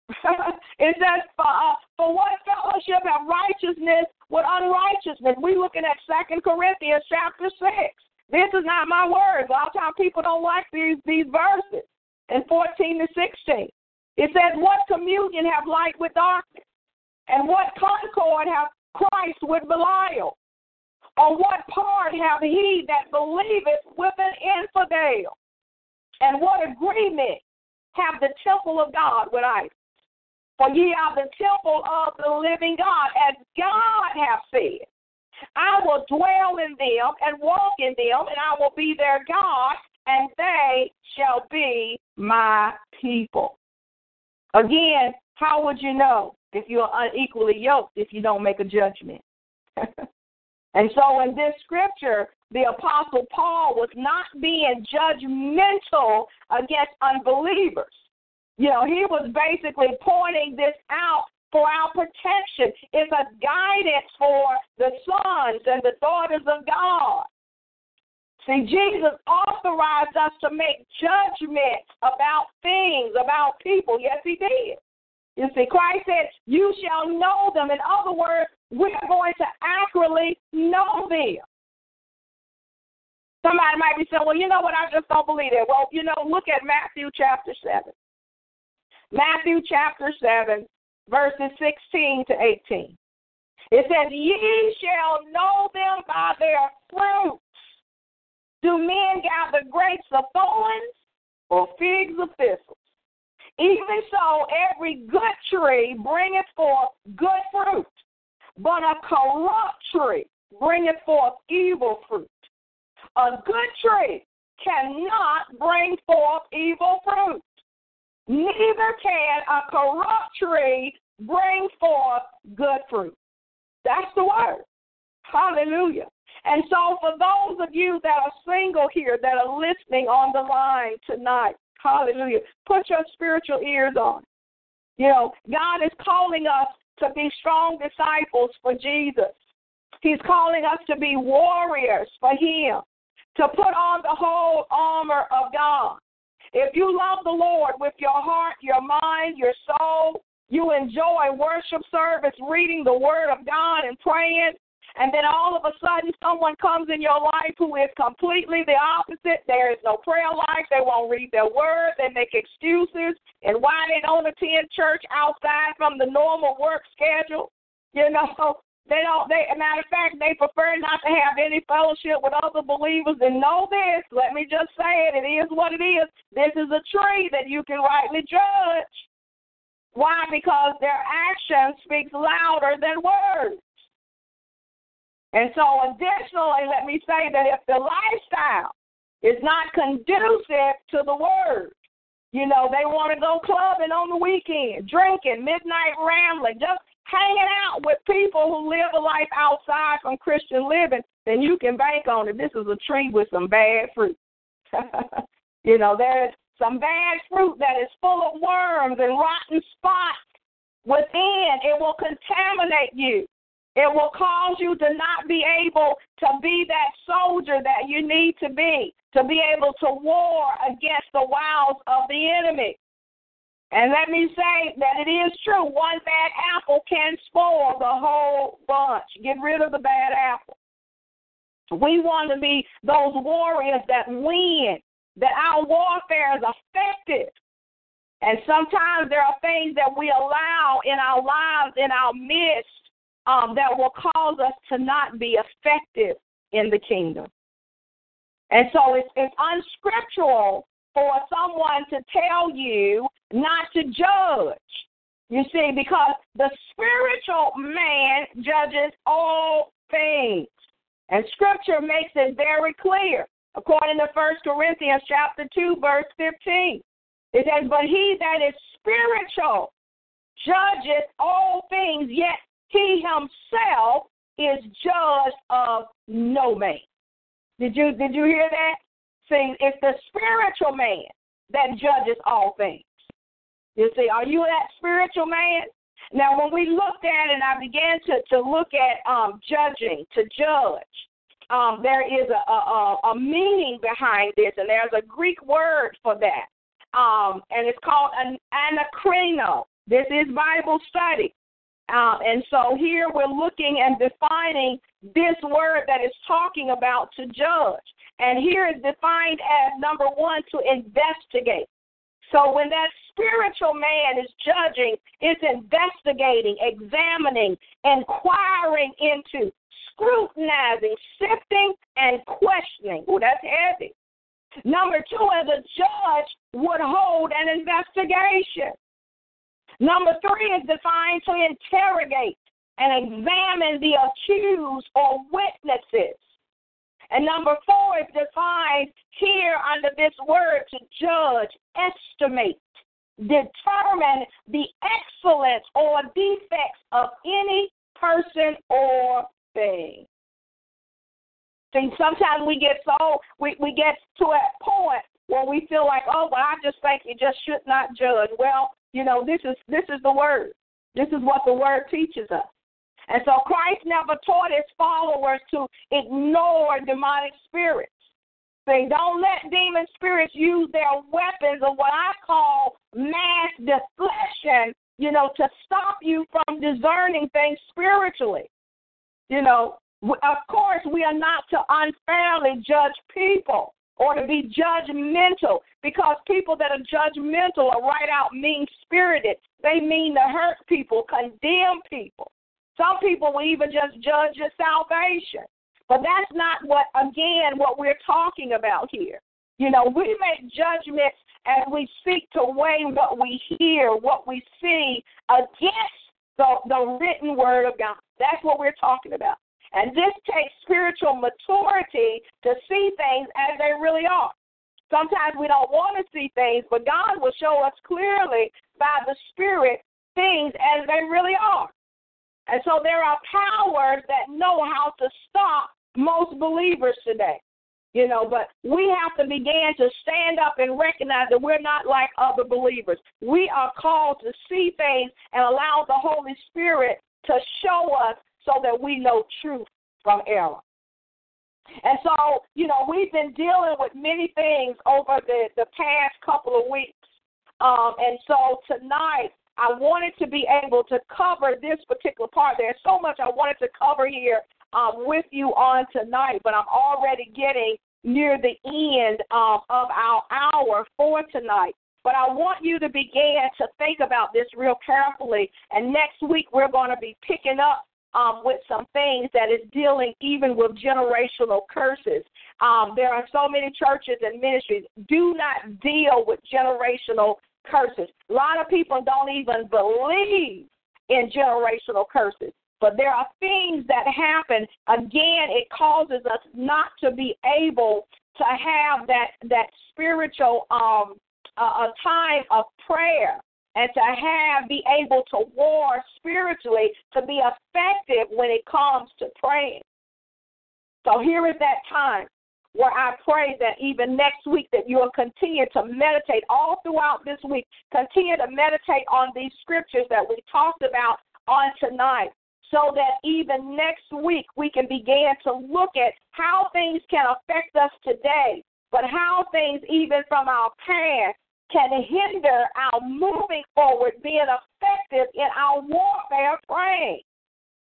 [LAUGHS] it says, for, uh, for what fellowship have righteousness with unrighteousness? We're looking at Second Corinthians chapter 6. This is not my words. A lot of times people don't like these, these verses in 14 to 16. It says, What communion have light with darkness? And what concord have Christ with Belial? Or what part have he that believeth with an infidel? And what agreement have the temple of God with idols? For ye are the temple of the living God, as God hath said. I will dwell in them and walk in them, and I will be their God, and they shall be my people. Again, how would you know if you're unequally yoked if you don't make a judgment? [LAUGHS] and so in this scripture, the Apostle Paul was not being judgmental against unbelievers. You know, he was basically pointing this out for our protection. It's a guidance for the sons and the daughters of God. See, Jesus authorized us to make judgments about things, about people. Yes, he did. You see, Christ said, You shall know them. In other words, we're going to accurately know them. Somebody might be saying, Well, you know what? I just don't believe it. Well, you know, look at Matthew chapter 7. Matthew chapter 7, verses 16 to 18. It says, Ye shall know them by their fruits. Do men gather grapes of thorns or figs of thistles? Even so, every good tree bringeth forth good fruit, but a corrupt tree bringeth forth evil fruit. A good tree cannot bring forth evil fruit, neither can a corrupt tree bring forth good fruit. That's the word. Hallelujah. And so, for those of you that are single here that are listening on the line tonight, hallelujah, put your spiritual ears on. You know, God is calling us to be strong disciples for Jesus. He's calling us to be warriors for Him, to put on the whole armor of God. If you love the Lord with your heart, your mind, your soul, you enjoy worship service, reading the Word of God, and praying, and then all of a sudden someone comes in your life who is completely the opposite. There is no prayer life. They won't read their word. They make excuses and why they don't attend church outside from the normal work schedule. You know, they don't. They, matter of fact, they prefer not to have any fellowship with other believers. And know this. Let me just say it. It is what it is. This is a tree that you can rightly judge. Why? Because their action speaks louder than words. And so, additionally, let me say that if the lifestyle is not conducive to the word, you know, they want to go clubbing on the weekend, drinking, midnight rambling, just hanging out with people who live a life outside from Christian living, then you can bank on it. This is a tree with some bad fruit. [LAUGHS] you know, there's some bad fruit that is full of worms and rotten spots within. It will contaminate you. It will cause you to not be able to be that soldier that you need to be, to be able to war against the wiles of the enemy. And let me say that it is true. One bad apple can spoil the whole bunch. Get rid of the bad apple. We want to be those warriors that win, that our warfare is effective. And sometimes there are things that we allow in our lives, in our midst, um, that will cause us to not be effective in the kingdom. And so it's, it's unscriptural for someone to tell you not to judge. You see, because the spiritual man judges all things. And scripture makes it very clear. According to 1 Corinthians chapter 2, verse 15. It says, But he that is spiritual judges all things, yet he himself is judge of no man. Did you did you hear that? See, it's the spiritual man that judges all things. You see, are you that spiritual man? Now, when we looked at and I began to, to look at um, judging, to judge, um, there is a, a, a meaning behind this, and there's a Greek word for that. Um, and it's called an anakrino. This is Bible study. Um, and so here we're looking and defining this word that is talking about to judge. And here is defined as number one to investigate. So when that spiritual man is judging, it's investigating, examining, inquiring into, scrutinizing, sifting, and questioning. Oh, that's heavy. Number two, as a judge would hold an investigation. Number three is defined to interrogate and examine the accused or witnesses. And number four is defined here under this word to judge, estimate, determine the excellence or defects of any person or thing. See, sometimes we get so we, we get to a point where we feel like, oh, well, I just think you just should not judge. Well, you know, this is this is the word. This is what the word teaches us. And so Christ never taught his followers to ignore demonic spirits. Say, don't let demon spirits use their weapons of what I call mass deflection, you know, to stop you from discerning things spiritually. You know, of course, we are not to unfairly judge people or to be judgmental because people that are judgmental are right out mean spirited. They mean to hurt people, condemn people. Some people will even just judge your salvation. But that's not what, again, what we're talking about here. You know, we make judgments as we seek to weigh what we hear, what we see against the, the written word of God. That's what we're talking about. And this takes spiritual maturity to see things as they really are. Sometimes we don't want to see things, but God will show us clearly by the Spirit things as they really are. And so there are powers that know how to stop most believers today. You know, but we have to begin to stand up and recognize that we're not like other believers. We are called to see things and allow the Holy Spirit to show us so that we know truth from error. And so, you know, we've been dealing with many things over the, the past couple of weeks. Um, and so tonight, I wanted to be able to cover this particular part. There's so much I wanted to cover here um, with you on tonight, but I'm already getting near the end um, of our hour for tonight. But I want you to begin to think about this real carefully. And next week, we're going to be picking up um, with some things that is dealing even with generational curses. Um, there are so many churches and ministries do not deal with generational curses. A lot of people don't even believe in generational curses. But there are things that happen. Again, it causes us not to be able to have that that spiritual um, uh, a time of prayer and to have be able to war spiritually to be effective when it comes to praying. So here is that time where I pray that even next week that you will continue to meditate all throughout this week. Continue to meditate on these scriptures that we talked about on tonight so that even next week we can begin to look at how things can affect us today, but how things even from our past can hinder our moving forward, being effective in our warfare praying.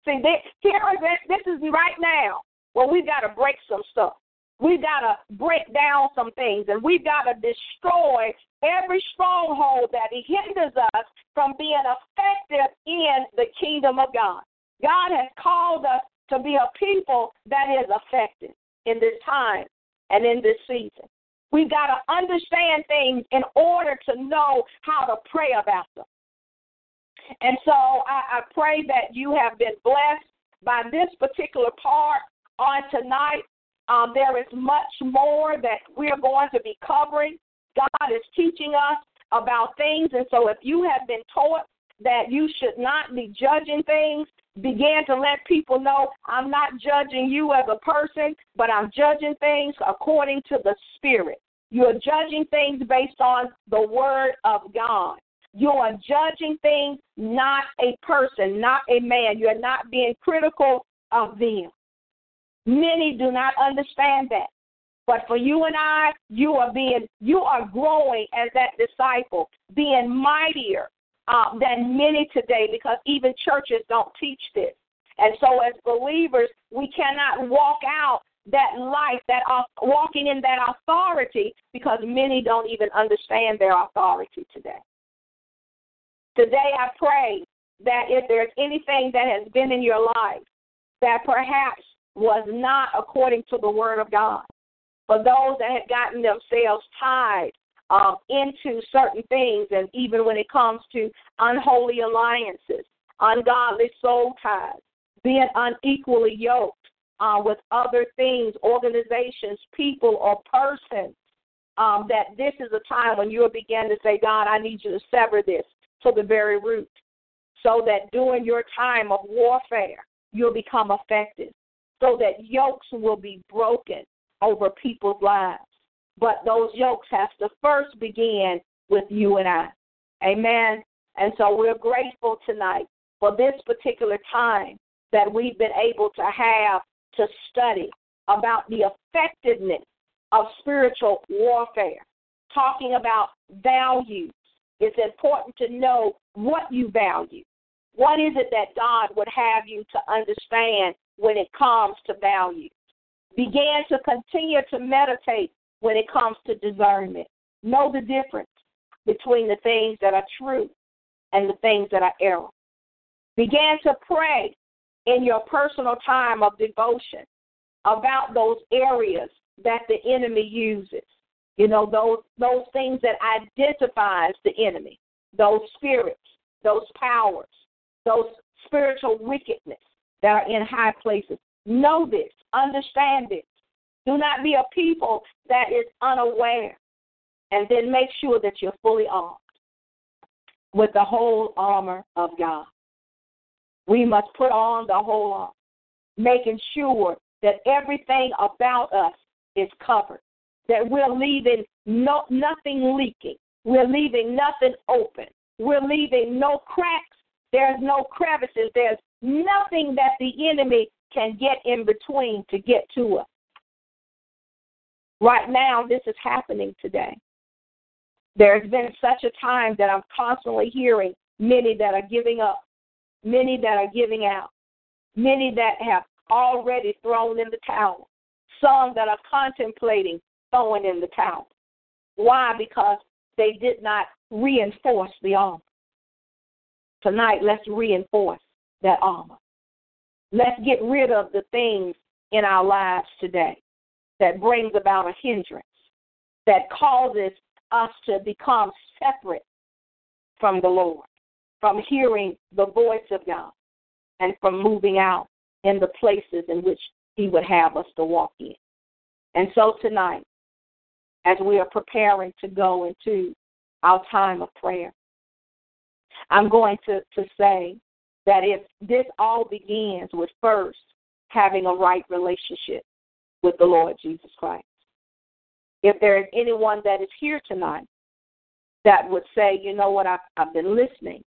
See, this, here is this, is right now where we've got to break some stuff. We've got to break down some things, and we've got to destroy every stronghold that hinders us from being effective in the kingdom of God. God has called us to be a people that is effective in this time and in this season. We've got to understand things in order to know how to pray about them. And so I, I pray that you have been blessed by this particular part on tonight. Um, there is much more that we are going to be covering. God is teaching us about things. And so if you have been taught that you should not be judging things, begin to let people know I'm not judging you as a person, but I'm judging things according to the Spirit. You're judging things based on the Word of God. You are judging things, not a person, not a man. You're not being critical of them. Many do not understand that. But for you and I, you are being you are growing as that disciple, being mightier uh, than many today because even churches don't teach this. And so, as believers, we cannot walk out that life, that uh, walking in that authority, because many don't even understand their authority today. Today, I pray that if there's anything that has been in your life that perhaps was not according to the Word of God, for those that had gotten themselves tied um, into certain things, and even when it comes to unholy alliances, ungodly soul ties, being unequally yoked uh, with other things, organizations, people, or persons, um, that this is a time when you'll begin to say, God, I need you to sever this to the very root, so that during your time of warfare, you'll become effective, so that yokes will be broken over people's lives. But those yokes have to first begin with you and I. Amen. And so we're grateful tonight for this particular time that we've been able to have to study about the effectiveness of spiritual warfare, talking about values. It's important to know what you value. What is it that God would have you to understand when it comes to value? Begin to continue to meditate when it comes to discernment. Know the difference between the things that are true and the things that are error. Begin to pray in your personal time of devotion about those areas that the enemy uses. You know, those those things that identifies the enemy, those spirits, those powers, those spiritual wickedness that are in high places. Know this, understand this. Do not be a people that is unaware. And then make sure that you're fully armed with the whole armor of God. We must put on the whole armor, making sure that everything about us is covered, that we're leaving no, nothing leaking, we're leaving nothing open, we're leaving no cracks, there's no crevices, there's nothing that the enemy can get in between to get to us. Right now, this is happening today. There's been such a time that I'm constantly hearing many that are giving up, many that are giving out, many that have already thrown in the towel, some that are contemplating throwing in the towel. Why? Because they did not reinforce the armor. Tonight, let's reinforce that armor. Let's get rid of the things in our lives today that brings about a hindrance, that causes us to become separate from the Lord, from hearing the voice of God, and from moving out in the places in which He would have us to walk in. And so tonight, as we are preparing to go into our time of prayer, I'm going to, to say that if this all begins with first having a right relationship with the Lord Jesus Christ. If there is anyone that is here tonight that would say, you know what, I've, I've been listening,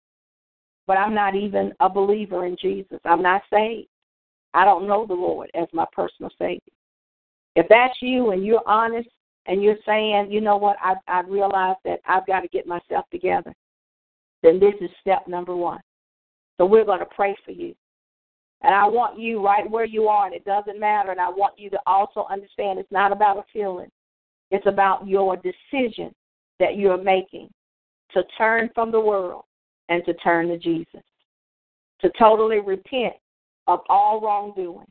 but I'm not even a believer in Jesus, I'm not saved. I don't know the Lord as my personal Savior. If that's you and you're honest and you're saying, you know what, I, I realize that I've got to get myself together, then this is step number one. So we're going to pray for you. And I want you right where you are, and it doesn't matter. And I want you to also understand it's not about a feeling, it's about your decision that you're making to turn from the world and to turn to Jesus, to totally repent of all wrongdoing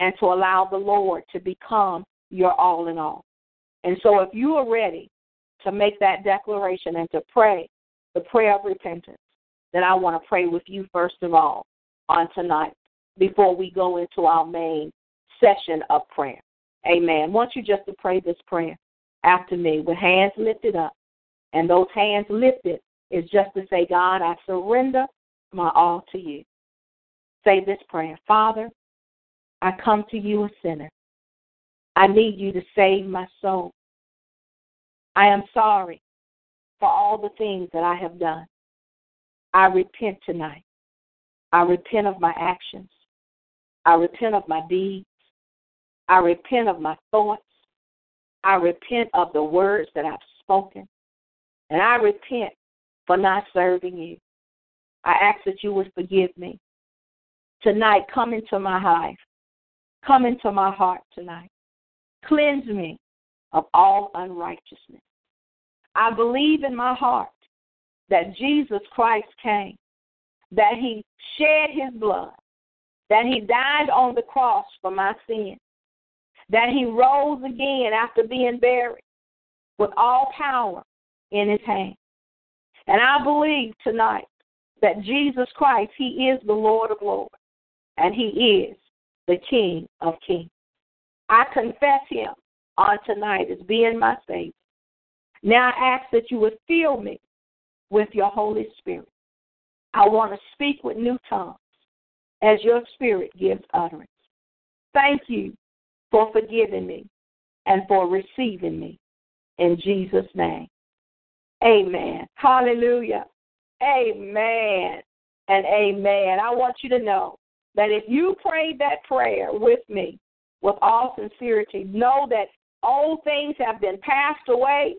and to allow the Lord to become your all in all. And so, if you are ready to make that declaration and to pray the prayer of repentance, then I want to pray with you first of all on tonight before we go into our main session of prayer. Amen. Want you just to pray this prayer after me with hands lifted up. And those hands lifted is just to say, God, I surrender my all to you say this prayer Father, I come to you a sinner. I need you to save my soul. I am sorry for all the things that I have done. I repent tonight. I repent of my actions. I repent of my deeds. I repent of my thoughts. I repent of the words that I've spoken. And I repent for not serving you. I ask that you would forgive me. Tonight, come into my life. Come into my heart tonight. Cleanse me of all unrighteousness. I believe in my heart that Jesus Christ came, that he shed his blood, that he died on the cross for my sins, that he rose again after being buried with all power in his hand. And I believe tonight that Jesus Christ, he is the Lord of Lords, and he is the King of Kings. I confess him on tonight as being my Savior. Now I ask that you would fill me with your Holy Spirit. I want to speak with new tongues as your Spirit gives utterance. Thank you for forgiving me and for receiving me. In Jesus' name. Amen. Hallelujah. Amen and amen. I want you to know that if you prayed that prayer with me with all sincerity, know that old things have been passed away,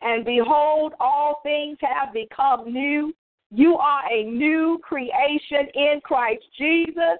and behold, all things have become new. You are a new creation in Christ Jesus,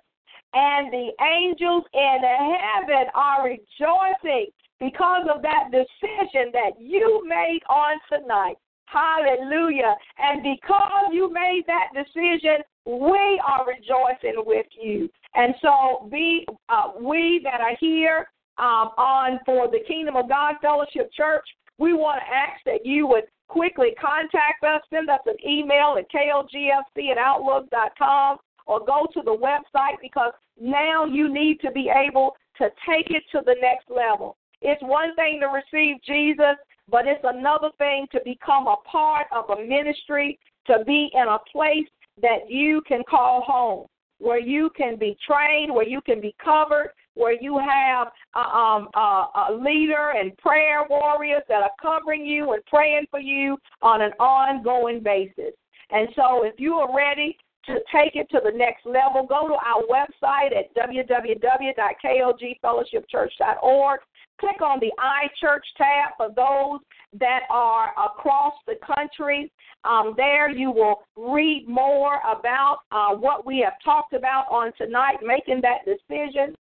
and the angels in heaven are rejoicing because of that decision that you made on tonight. Hallelujah. And because you made that decision, we are rejoicing with you. And so, be uh, we that are here um, on for the Kingdom of God Fellowship Church, we want to ask that you would quickly contact us. Send us an email at klgfc at outlook.com or go to the website because now you need to be able to take it to the next level. It's one thing to receive Jesus, but it's another thing to become a part of a ministry, to be in a place that you can call home, where you can be trained, where you can be covered, where you have a, um, a, leader and prayer warriors that are covering you and praying for you on an ongoing basis. And so, if you are ready to take it to the next level, go to our website at www.klgfellowshipchurch.org. Click on the iChurch tab for those that are across the country. Um, there you will read more about uh, what we have talked about on tonight, making that decision.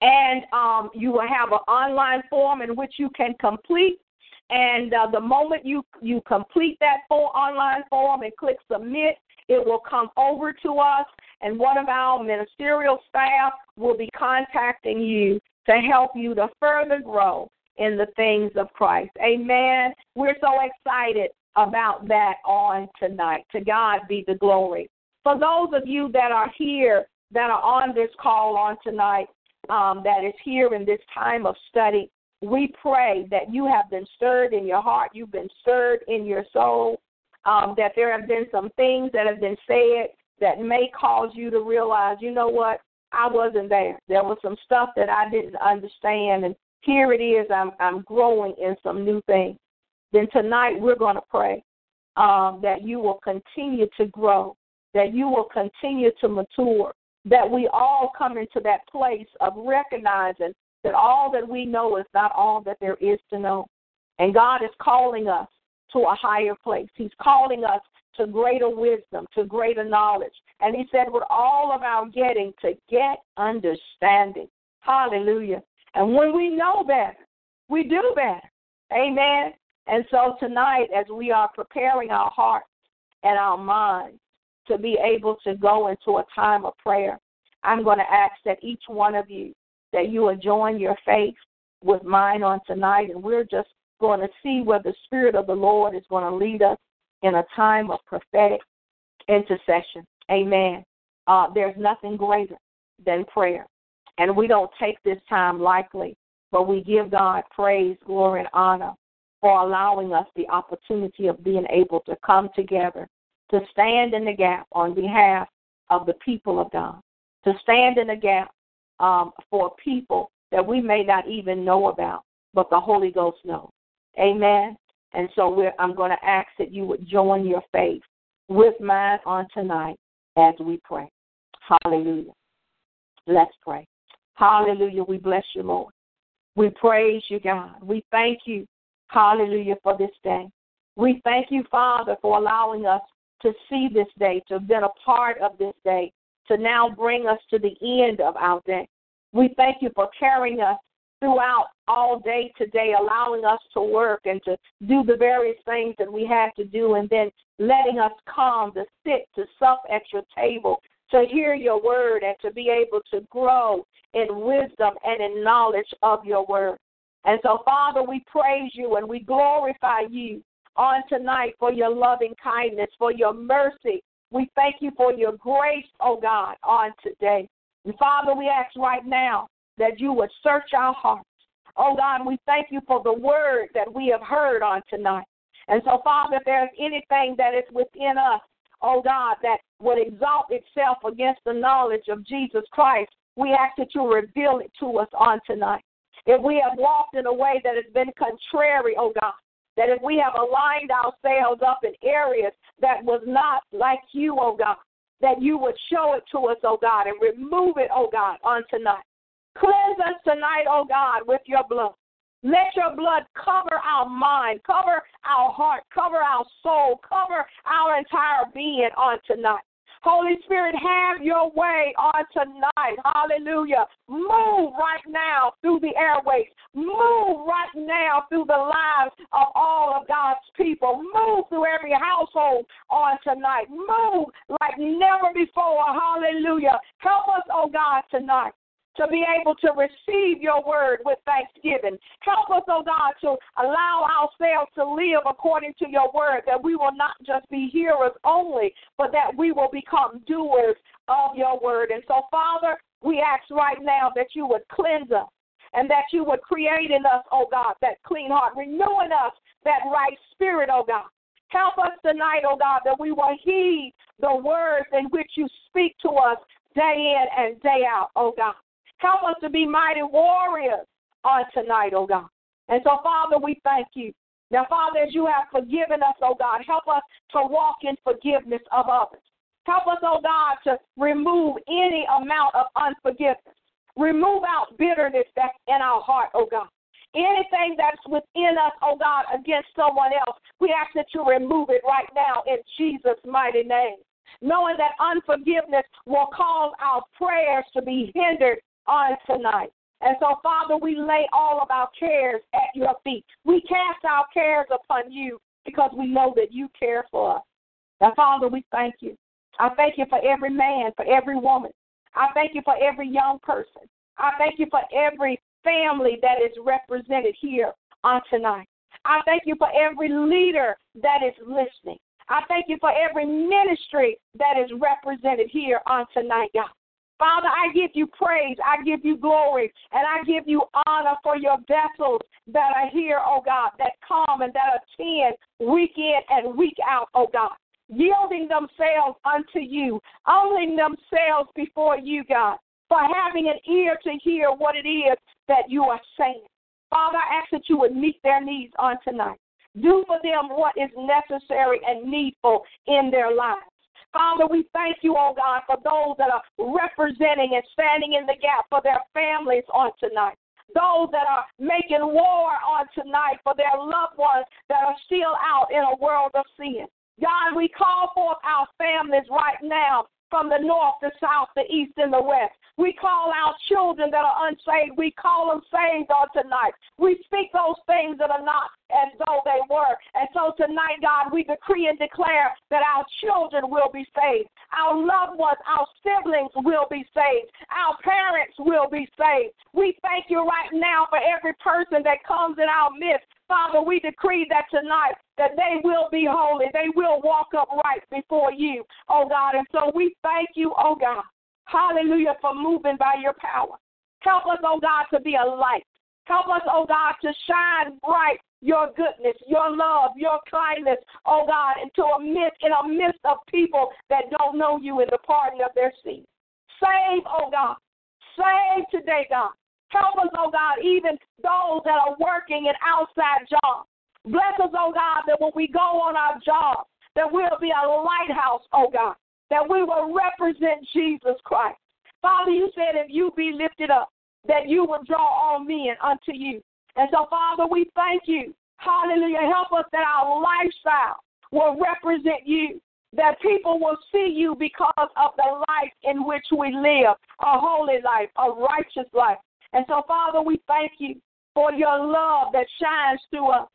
And um, you will have an online form in which you can complete. And uh, the moment you, you complete that full online form and click submit, it will come over to us, and one of our ministerial staff will be contacting you to help you to further grow in the things of Christ. Amen. We're so excited about that on tonight. To God be the glory. For those of you that are here, that are on this call on tonight, um, that is here in this time of study, we pray that you have been stirred in your heart, you've been stirred in your soul, um, that there have been some things that have been said that may cause you to realize, you know what, I wasn't there. There was some stuff that I didn't understand, and here it is. I'm I'm growing in some new things. Then tonight we're going to pray um, that you will continue to grow, that you will continue to mature, that we all come into that place of recognizing that all that we know is not all that there is to know, and God is calling us to a higher place. He's calling us to greater wisdom, to greater knowledge. And he said, with all of our getting, to get understanding. Hallelujah. And when we know better, we do better. Amen. And so tonight, as we are preparing our hearts and our minds to be able to go into a time of prayer, I'm going to ask that each one of you that you will join your faith with mine on tonight, and we're just going to see where the Spirit of the Lord is going to lead us in a time of prophetic intercession. Amen. Uh, there's nothing greater than prayer. And we don't take this time lightly, but we give God praise, glory, and honor for allowing us the opportunity of being able to come together to stand in the gap on behalf of the people of God, to stand in the gap um, for people that we may not even know about, but the Holy Ghost knows. Amen. And so I'm going to ask that you would join your faith with mine on tonight as we pray. Hallelujah. Let's pray. Hallelujah. We bless you, Lord. We praise you, God. We thank you, hallelujah, for this day. We thank you, Father, for allowing us to see this day, to have been a part of this day, to now bring us to the end of our day. We thank you for carrying us throughout all day today, allowing us to work and to do the various things that we had to do, and then letting us come to sit, to sup at your table, to hear your word, and to be able to grow in wisdom and in knowledge of your word. And so, Father, we praise you and we glorify you on tonight for your loving kindness, for your mercy. We thank you for your grace, oh God, on today. And Father, we ask right now that you would search our hearts. Oh God, we thank you for the word that we have heard on tonight. And so, Father, if there's anything that is within us, oh God, that would exalt itself against the knowledge of Jesus Christ, we ask that you reveal it to us on tonight. If we have walked in a way that has been contrary, oh God, that if we have aligned ourselves up in areas that was not like you, oh God, that you would show it to us, oh God, and remove it, oh God, on tonight. Cleanse us tonight, oh God, with your blood. Let your blood cover our mind, cover our heart, cover our soul, cover our entire being on tonight. Holy Spirit, have your way on tonight. Hallelujah. Move right now through the airways. Move right now through the lives of all of God's people. Move through every household on tonight. Move like never before. Hallelujah. Help us, oh God, tonight to be able to receive your word with thanksgiving. Help us, oh God, to allow ourselves to live according to your word, that we will not just be hearers only, but that we will become doers of your word. And so, Father, we ask right now that you would cleanse us and that you would create in us, oh God, that clean heart, renewing us that right spirit, oh God. Help us tonight, oh God, that we will heed the words in which you speak to us day in and day out, oh God. Help us to be mighty warriors on tonight, oh God. And so, Father, we thank you. Now, Father, as you have forgiven us, oh God, help us to walk in forgiveness of others. Help us, oh God, to remove any amount of unforgiveness. Remove out bitterness that's in our heart, oh God. Anything that's within us, oh God, against someone else, we ask that you remove it right now in Jesus' mighty name. Knowing that unforgiveness will cause our prayers to be hindered on tonight. And so, Father, we lay all of our cares at your feet. We cast our cares upon you because we know that you care for us. Now, Father, we thank you. I thank you for every man, for every woman. I thank you for every young person. I thank you for every family that is represented here on tonight. I thank you for every leader that is listening. I thank you for every ministry that is represented here on tonight, God. Father, I give you praise, I give you glory, and I give you honor for your vessels that are here, oh God, that come and that attend week in and week out, oh God, yielding themselves unto you, humbling themselves before you, God, for having an ear to hear what it is that you are saying. Father, I ask that you would meet their needs on tonight. Do for them what is necessary and needful in their lives. Father, we thank you, oh God, for those that are representing and standing in the gap for their families on tonight. Those that are making war on tonight for their loved ones that are still out in a world of sin. God, we call forth our families right now from the north, the south, the east, and the west. We call our children that are unsaved, we call them saved on tonight. We speak those things that are not as though they were. And so tonight, God, we decree and declare that our children will be saved. Our loved ones, our siblings will be saved. Our parents will be saved. We thank you right now for every person that comes in our midst. Father, we decree that tonight that they will be holy. They will walk upright before you, oh God. And so we thank you, oh God. Hallelujah, for moving by your power. Help us, oh God, to be a light. Help us, oh God, to shine bright your goodness, your love, your kindness, oh God, into a midst in a midst of people that don't know you in the pardon of their sins. Save, oh God. Save today, God. Help us, oh God, even those that are working in outside jobs. Bless us, oh God, that when we go on our job, that we'll be a lighthouse, oh God that we will represent Jesus Christ. Father, you said if you be lifted up, that you will draw all men unto you. And so, Father, we thank you Hallelujah. Help us that our lifestyle will represent you, that people will see you because of the life in which we live a holy life, a righteous life. And so, Father, we thank you for your love that shines through us.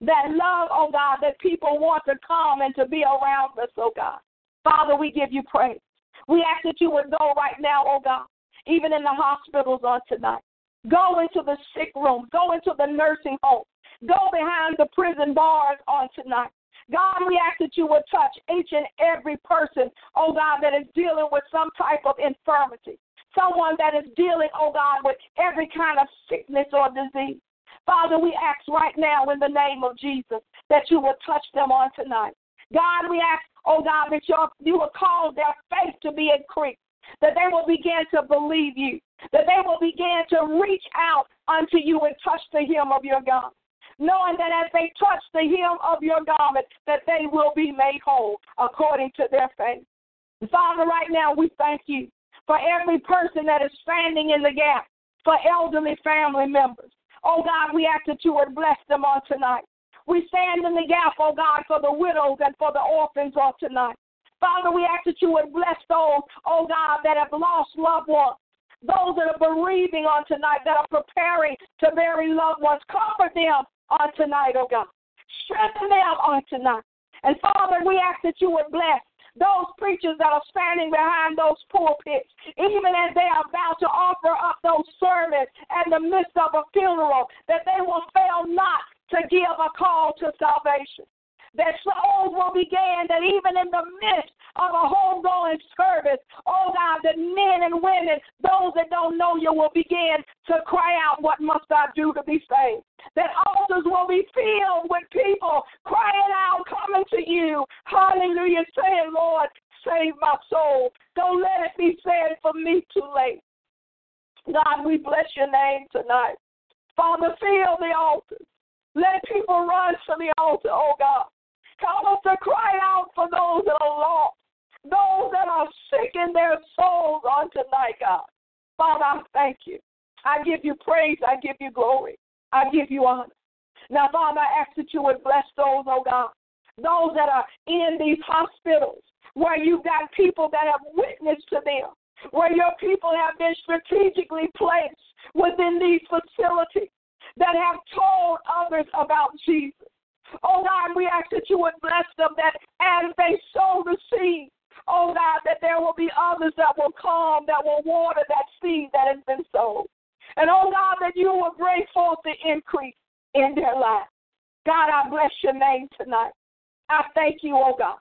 That love, oh God, that people want to come and to be around us, oh God. Father, we give you praise. We ask that you would go right now, oh God, even in the hospitals on tonight. Go into the sick room. Go into the nursing home. Go behind the prison bars on tonight. God, we ask that you would touch each and every person, oh God, that is dealing with some type of infirmity. Someone that is dealing, oh God, with every kind of sickness or disease. Father, we ask right now in the name of Jesus that you would touch them on tonight. God, we ask, oh God, that you will cause their faith to be increased, that they will begin to believe you, that they will begin to reach out unto you and touch the hem of your garment knowing that as they touch the hem of your garment, that they will be made whole according to their faith. Father, right now we thank you for every person that is standing in the gap for elderly family members. Oh God, we ask that you would bless them on tonight. We stand in the gap, oh God, for the widows and for the orphans on tonight. Father, we ask that you would bless those, oh God, that have lost loved ones. Those that are bereaving on tonight, that are preparing to bury loved ones. Comfort them on tonight, oh God. Strengthen them on tonight. And Father, we ask that you would bless those preachers that are standing behind those pulpits, even as they are about to offer up those sermons in the midst of a funeral, that they will fail not to give a call to salvation that souls will begin, that even in the midst of a homegoing service, oh God, that men and women, those that don't know you, will begin to cry out, What must I do to be saved? That altars will be filled with people crying out, coming to you. Hallelujah, saying, Lord, save my soul. Don't let it be said for me too late. God, we bless your name tonight. Father, fill the altars. Let people run to the altar, oh God. Help us to cry out for those that are lost, those that are sick in their souls on tonight, God. Father, I thank you. I give you praise. I give you glory. I give you honor. Now, Father, I ask that you would bless those, oh God, those that are in these hospitals where you've got people that have witnessed to them, where your people have been strategically placed within these facilities that have told others about Jesus. Oh God, we ask that you would bless them that as they sow the seed, oh God, that there will be others that will come, that will water that seed that has been sown. And oh God, that you will bring forth the increase in their life. God, I bless your name tonight. I thank you, oh God.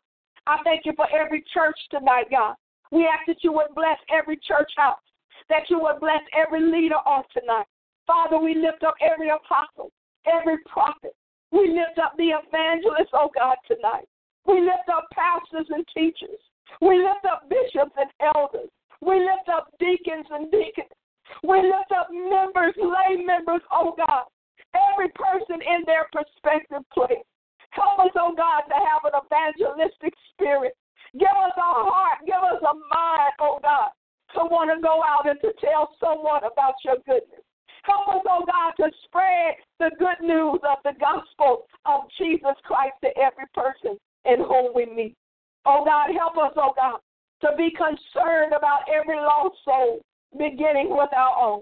I thank you for every church tonight, God. We ask that you would bless every church house, that you would bless every leader on tonight. Father, we lift up every apostle, every prophet, we lift up the evangelists, oh God, tonight. We lift up pastors and teachers. We lift up bishops and elders. We lift up deacons and deacons. We lift up members, lay members, oh God. Every person in their prospective place. Help us, oh God, to have an evangelistic spirit. Give us a heart, give us a mind, oh God, to want to go out and to tell someone about your goodness. Help us, oh God, to spread the good news of the gospel of Jesus Christ to every person in whom we meet. Oh God, help us, oh God, to be concerned about every lost soul, beginning with our own.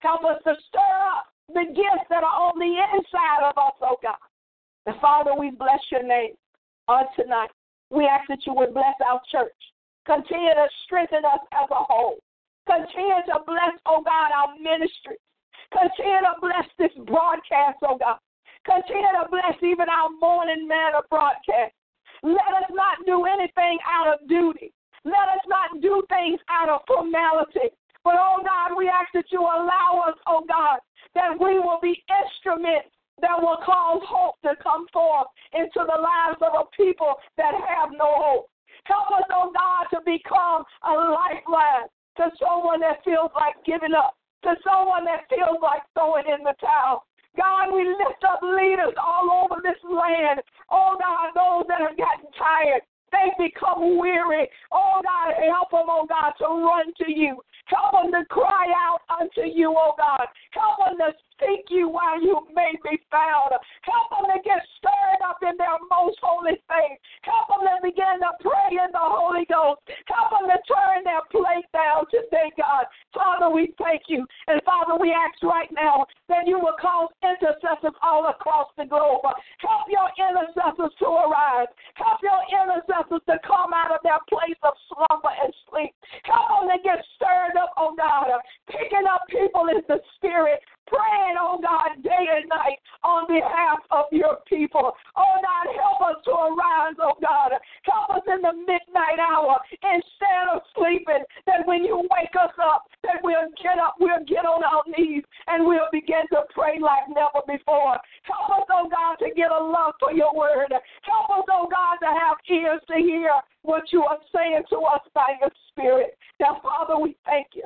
Help us to stir up the gifts that are on the inside of us, oh God. And Father, we bless your name on tonight. We ask that you would bless our church. Continue to strengthen us as a whole. Continue to bless, oh God, our ministry. Continue to bless this broadcast, oh God. Continue to bless even our morning manna broadcast. Let us not do anything out of duty. Let us not do things out of formality. But, oh God, we ask that you allow us, oh God, that we will be instruments that will cause hope to come forth into the lives of a people that have no hope. Help us, oh God, to become a lifeline to someone that feels like giving up to someone that feels like throwing in the towel. God, we lift up leaders all over this land. Oh, God, those that have gotten tired. They become weary. Oh, God, help them, oh, God, to run to you. Help them to cry out unto you, oh God. Help them to seek you while you may be found. Help them to get stirred up in their most holy faith. Help them to begin to pray in the Holy Ghost. Help them to turn their plate down today, God. Father, we thank you. And Father, we ask right now that you will cause intercessors all across the globe. Help your intercessors to arise. Help your intercessors to come out of their place of slumber and sleep. Help them to get stirred up, oh God, picking up people in the spirit, praying, oh God, day and night on behalf of your people. Oh God, help us to arise, oh God. Help us in the midnight hour instead of sleeping, that when you wake us up, that we'll get up, we'll get on our knees, and we'll begin to pray like never before. Help us, oh God, to get a love for your word. Help us, oh God, to have ears to hear what you are saying to us by your spirit. Now, Father, we thank you.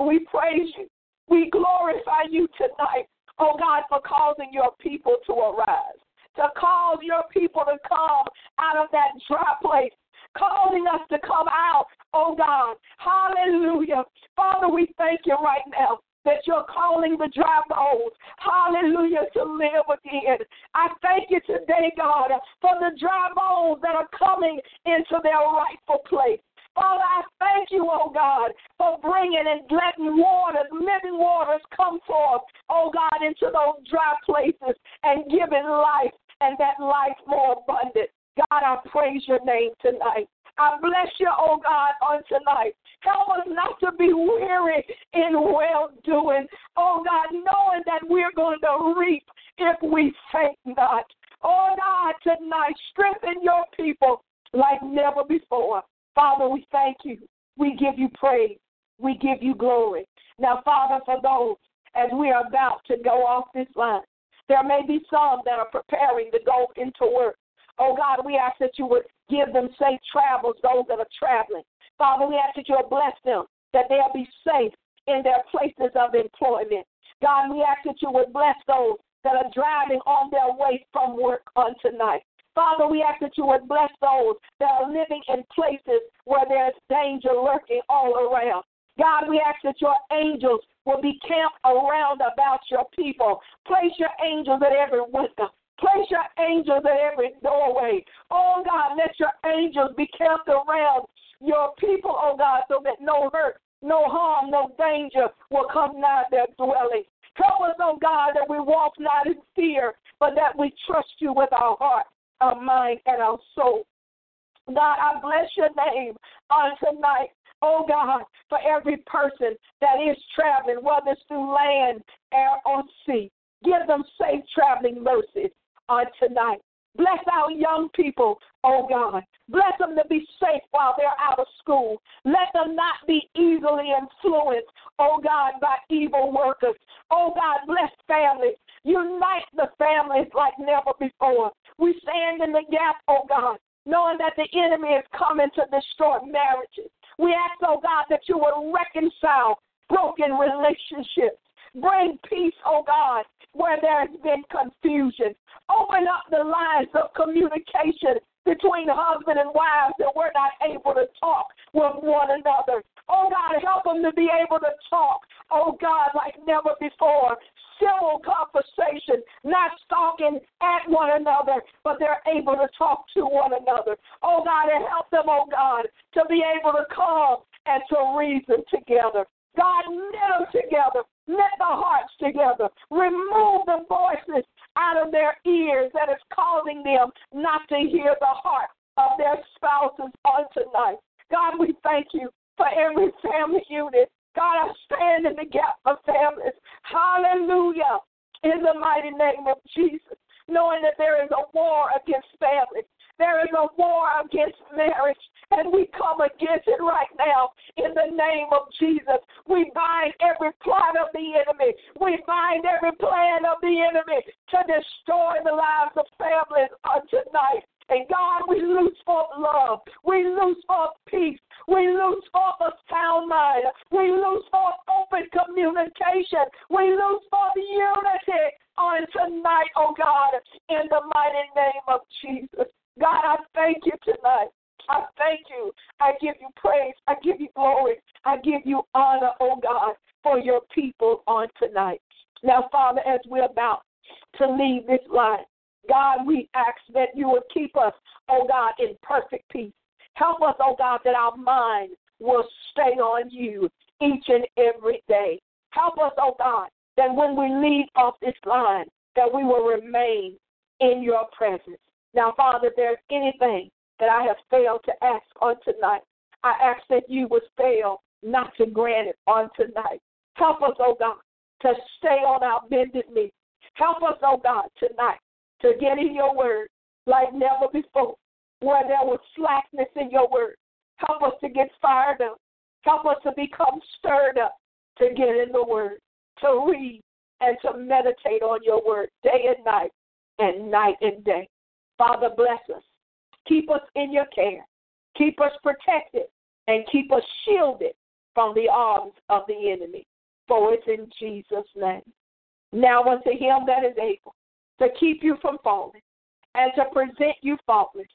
We praise you. We glorify you tonight, oh God, for causing your people to arise, to cause your people to come out of that dry place, calling us to come out, oh God. Hallelujah. Father, we thank you right now that you're calling the dry bones, hallelujah, to live again. I thank you today, God, for the dry bones that are coming into their rightful place. Father, I thank you, oh God, for bringing and letting waters, living waters come forth, oh God, into those dry places and giving life and that life more abundant. God, I praise your name tonight. I bless you, oh God, on tonight. Help us not to be weary in well doing. Oh God, knowing that we're going to reap if we faint not. Oh God, tonight, strengthen your people like never before. Father, we thank you. We give you praise. We give you glory. Now, Father, for those as we are about to go off this line, there may be some that are preparing to go into work. Oh God, we ask that you would give them safe travels, those that are traveling. Father, we ask that you would bless them, that they'll be safe in their places of employment. God, we ask that you would bless those that are driving on their way from work on tonight. Father, we ask that you would bless those that are living in places where there's danger lurking all around. God, we ask that your angels will be camped around about your people. Place your angels at every window. Place your angels at every doorway. Oh God, let your angels be camped around your people, oh God, so that no hurt, no harm, no danger will come nigh their dwelling. Help us, oh God, that we walk not in fear, but that we trust you with our heart our mind, and our soul. God, I bless your name on tonight. Oh God, for every person that is traveling, whether it's through land, air, or sea, give them safe traveling mercies on tonight. Bless our young people, oh God. Bless them to be safe while they're out of school. Let them not be easily influenced, oh God, by evil workers. Oh God, bless families. Unite the families like never before. We stand in the gap, oh God, knowing that the enemy is coming to destroy marriages. We ask, oh God, that you would reconcile broken relationships. Bring peace, oh God, where there has been confusion. Open up the lines of communication between husband and wives that we're not able to talk with one another. Oh God, help them to be able to talk, oh God, like never before. Civil conversation, not stalking at one another, but they're able to talk to one another. Oh God, and help them, oh God, to be able to come and to reason together. God, knit them together, knit the hearts together, remove the voices out of their ears that is causing them not to hear the heart of their spouses on tonight. God, we thank you for every family unit. God, I stand in the gap of families. Hallelujah. In the mighty name of Jesus, knowing that there is a war against families. There is a war against marriage, and we come against it right now in the name of Jesus. We bind every plot of the enemy. We bind every plan of the enemy to destroy the lives of families on tonight. And God, we lose forth love. We lose forth peace. We lose forth a sound mind. We lose forth open communication. We lose forth unity on tonight, oh God, in the mighty name of Jesus. God, I thank you tonight. I thank you. I give you praise. I give you glory. I give you honor, oh God, for your people on tonight. Now, Father, as we're about to leave this line, God, we ask that you would keep us, oh God, in perfect peace. Help us, oh God, that our mind will stay on you each and every day. Help us, oh God, that when we leave off this line, that we will remain in your presence. Now, Father, if there's anything that I have failed to ask on tonight, I ask that you would fail not to grant it on tonight. Help us, oh God, to stay on our bended knees. Help us, oh God, tonight to get in your word like never before, where there was slackness in your word. Help us to get fired up. Help us to become stirred up to get in the word, to read and to meditate on your word day and night and night and day. Father, bless us. Keep us in your care. Keep us protected and keep us shielded from the arms of the enemy. For it's in Jesus' name. Now unto him that is able to keep you from falling and to present you faultless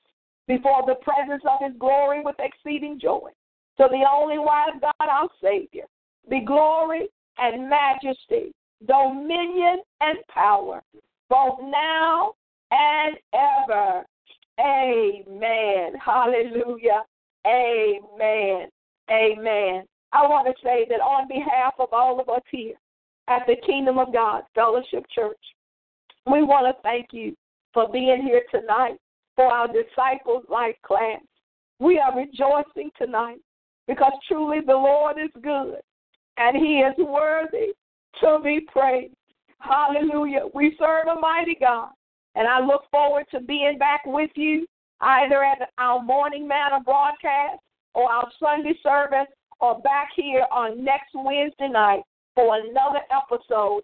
before the presence of his glory with exceeding joy. To the only wise God, our Savior, be glory and majesty, dominion and power, both now and ever. Amen. Hallelujah. Amen. Amen. I want to say that on behalf of all of us here at the Kingdom of God Fellowship Church, we want to thank you for being here tonight for our Disciples Life class. We are rejoicing tonight because truly the Lord is good and He is worthy to be praised. Hallelujah. We serve a mighty God. And I look forward to being back with you either at our morning manna broadcast or our Sunday service or back here on next Wednesday night for another episode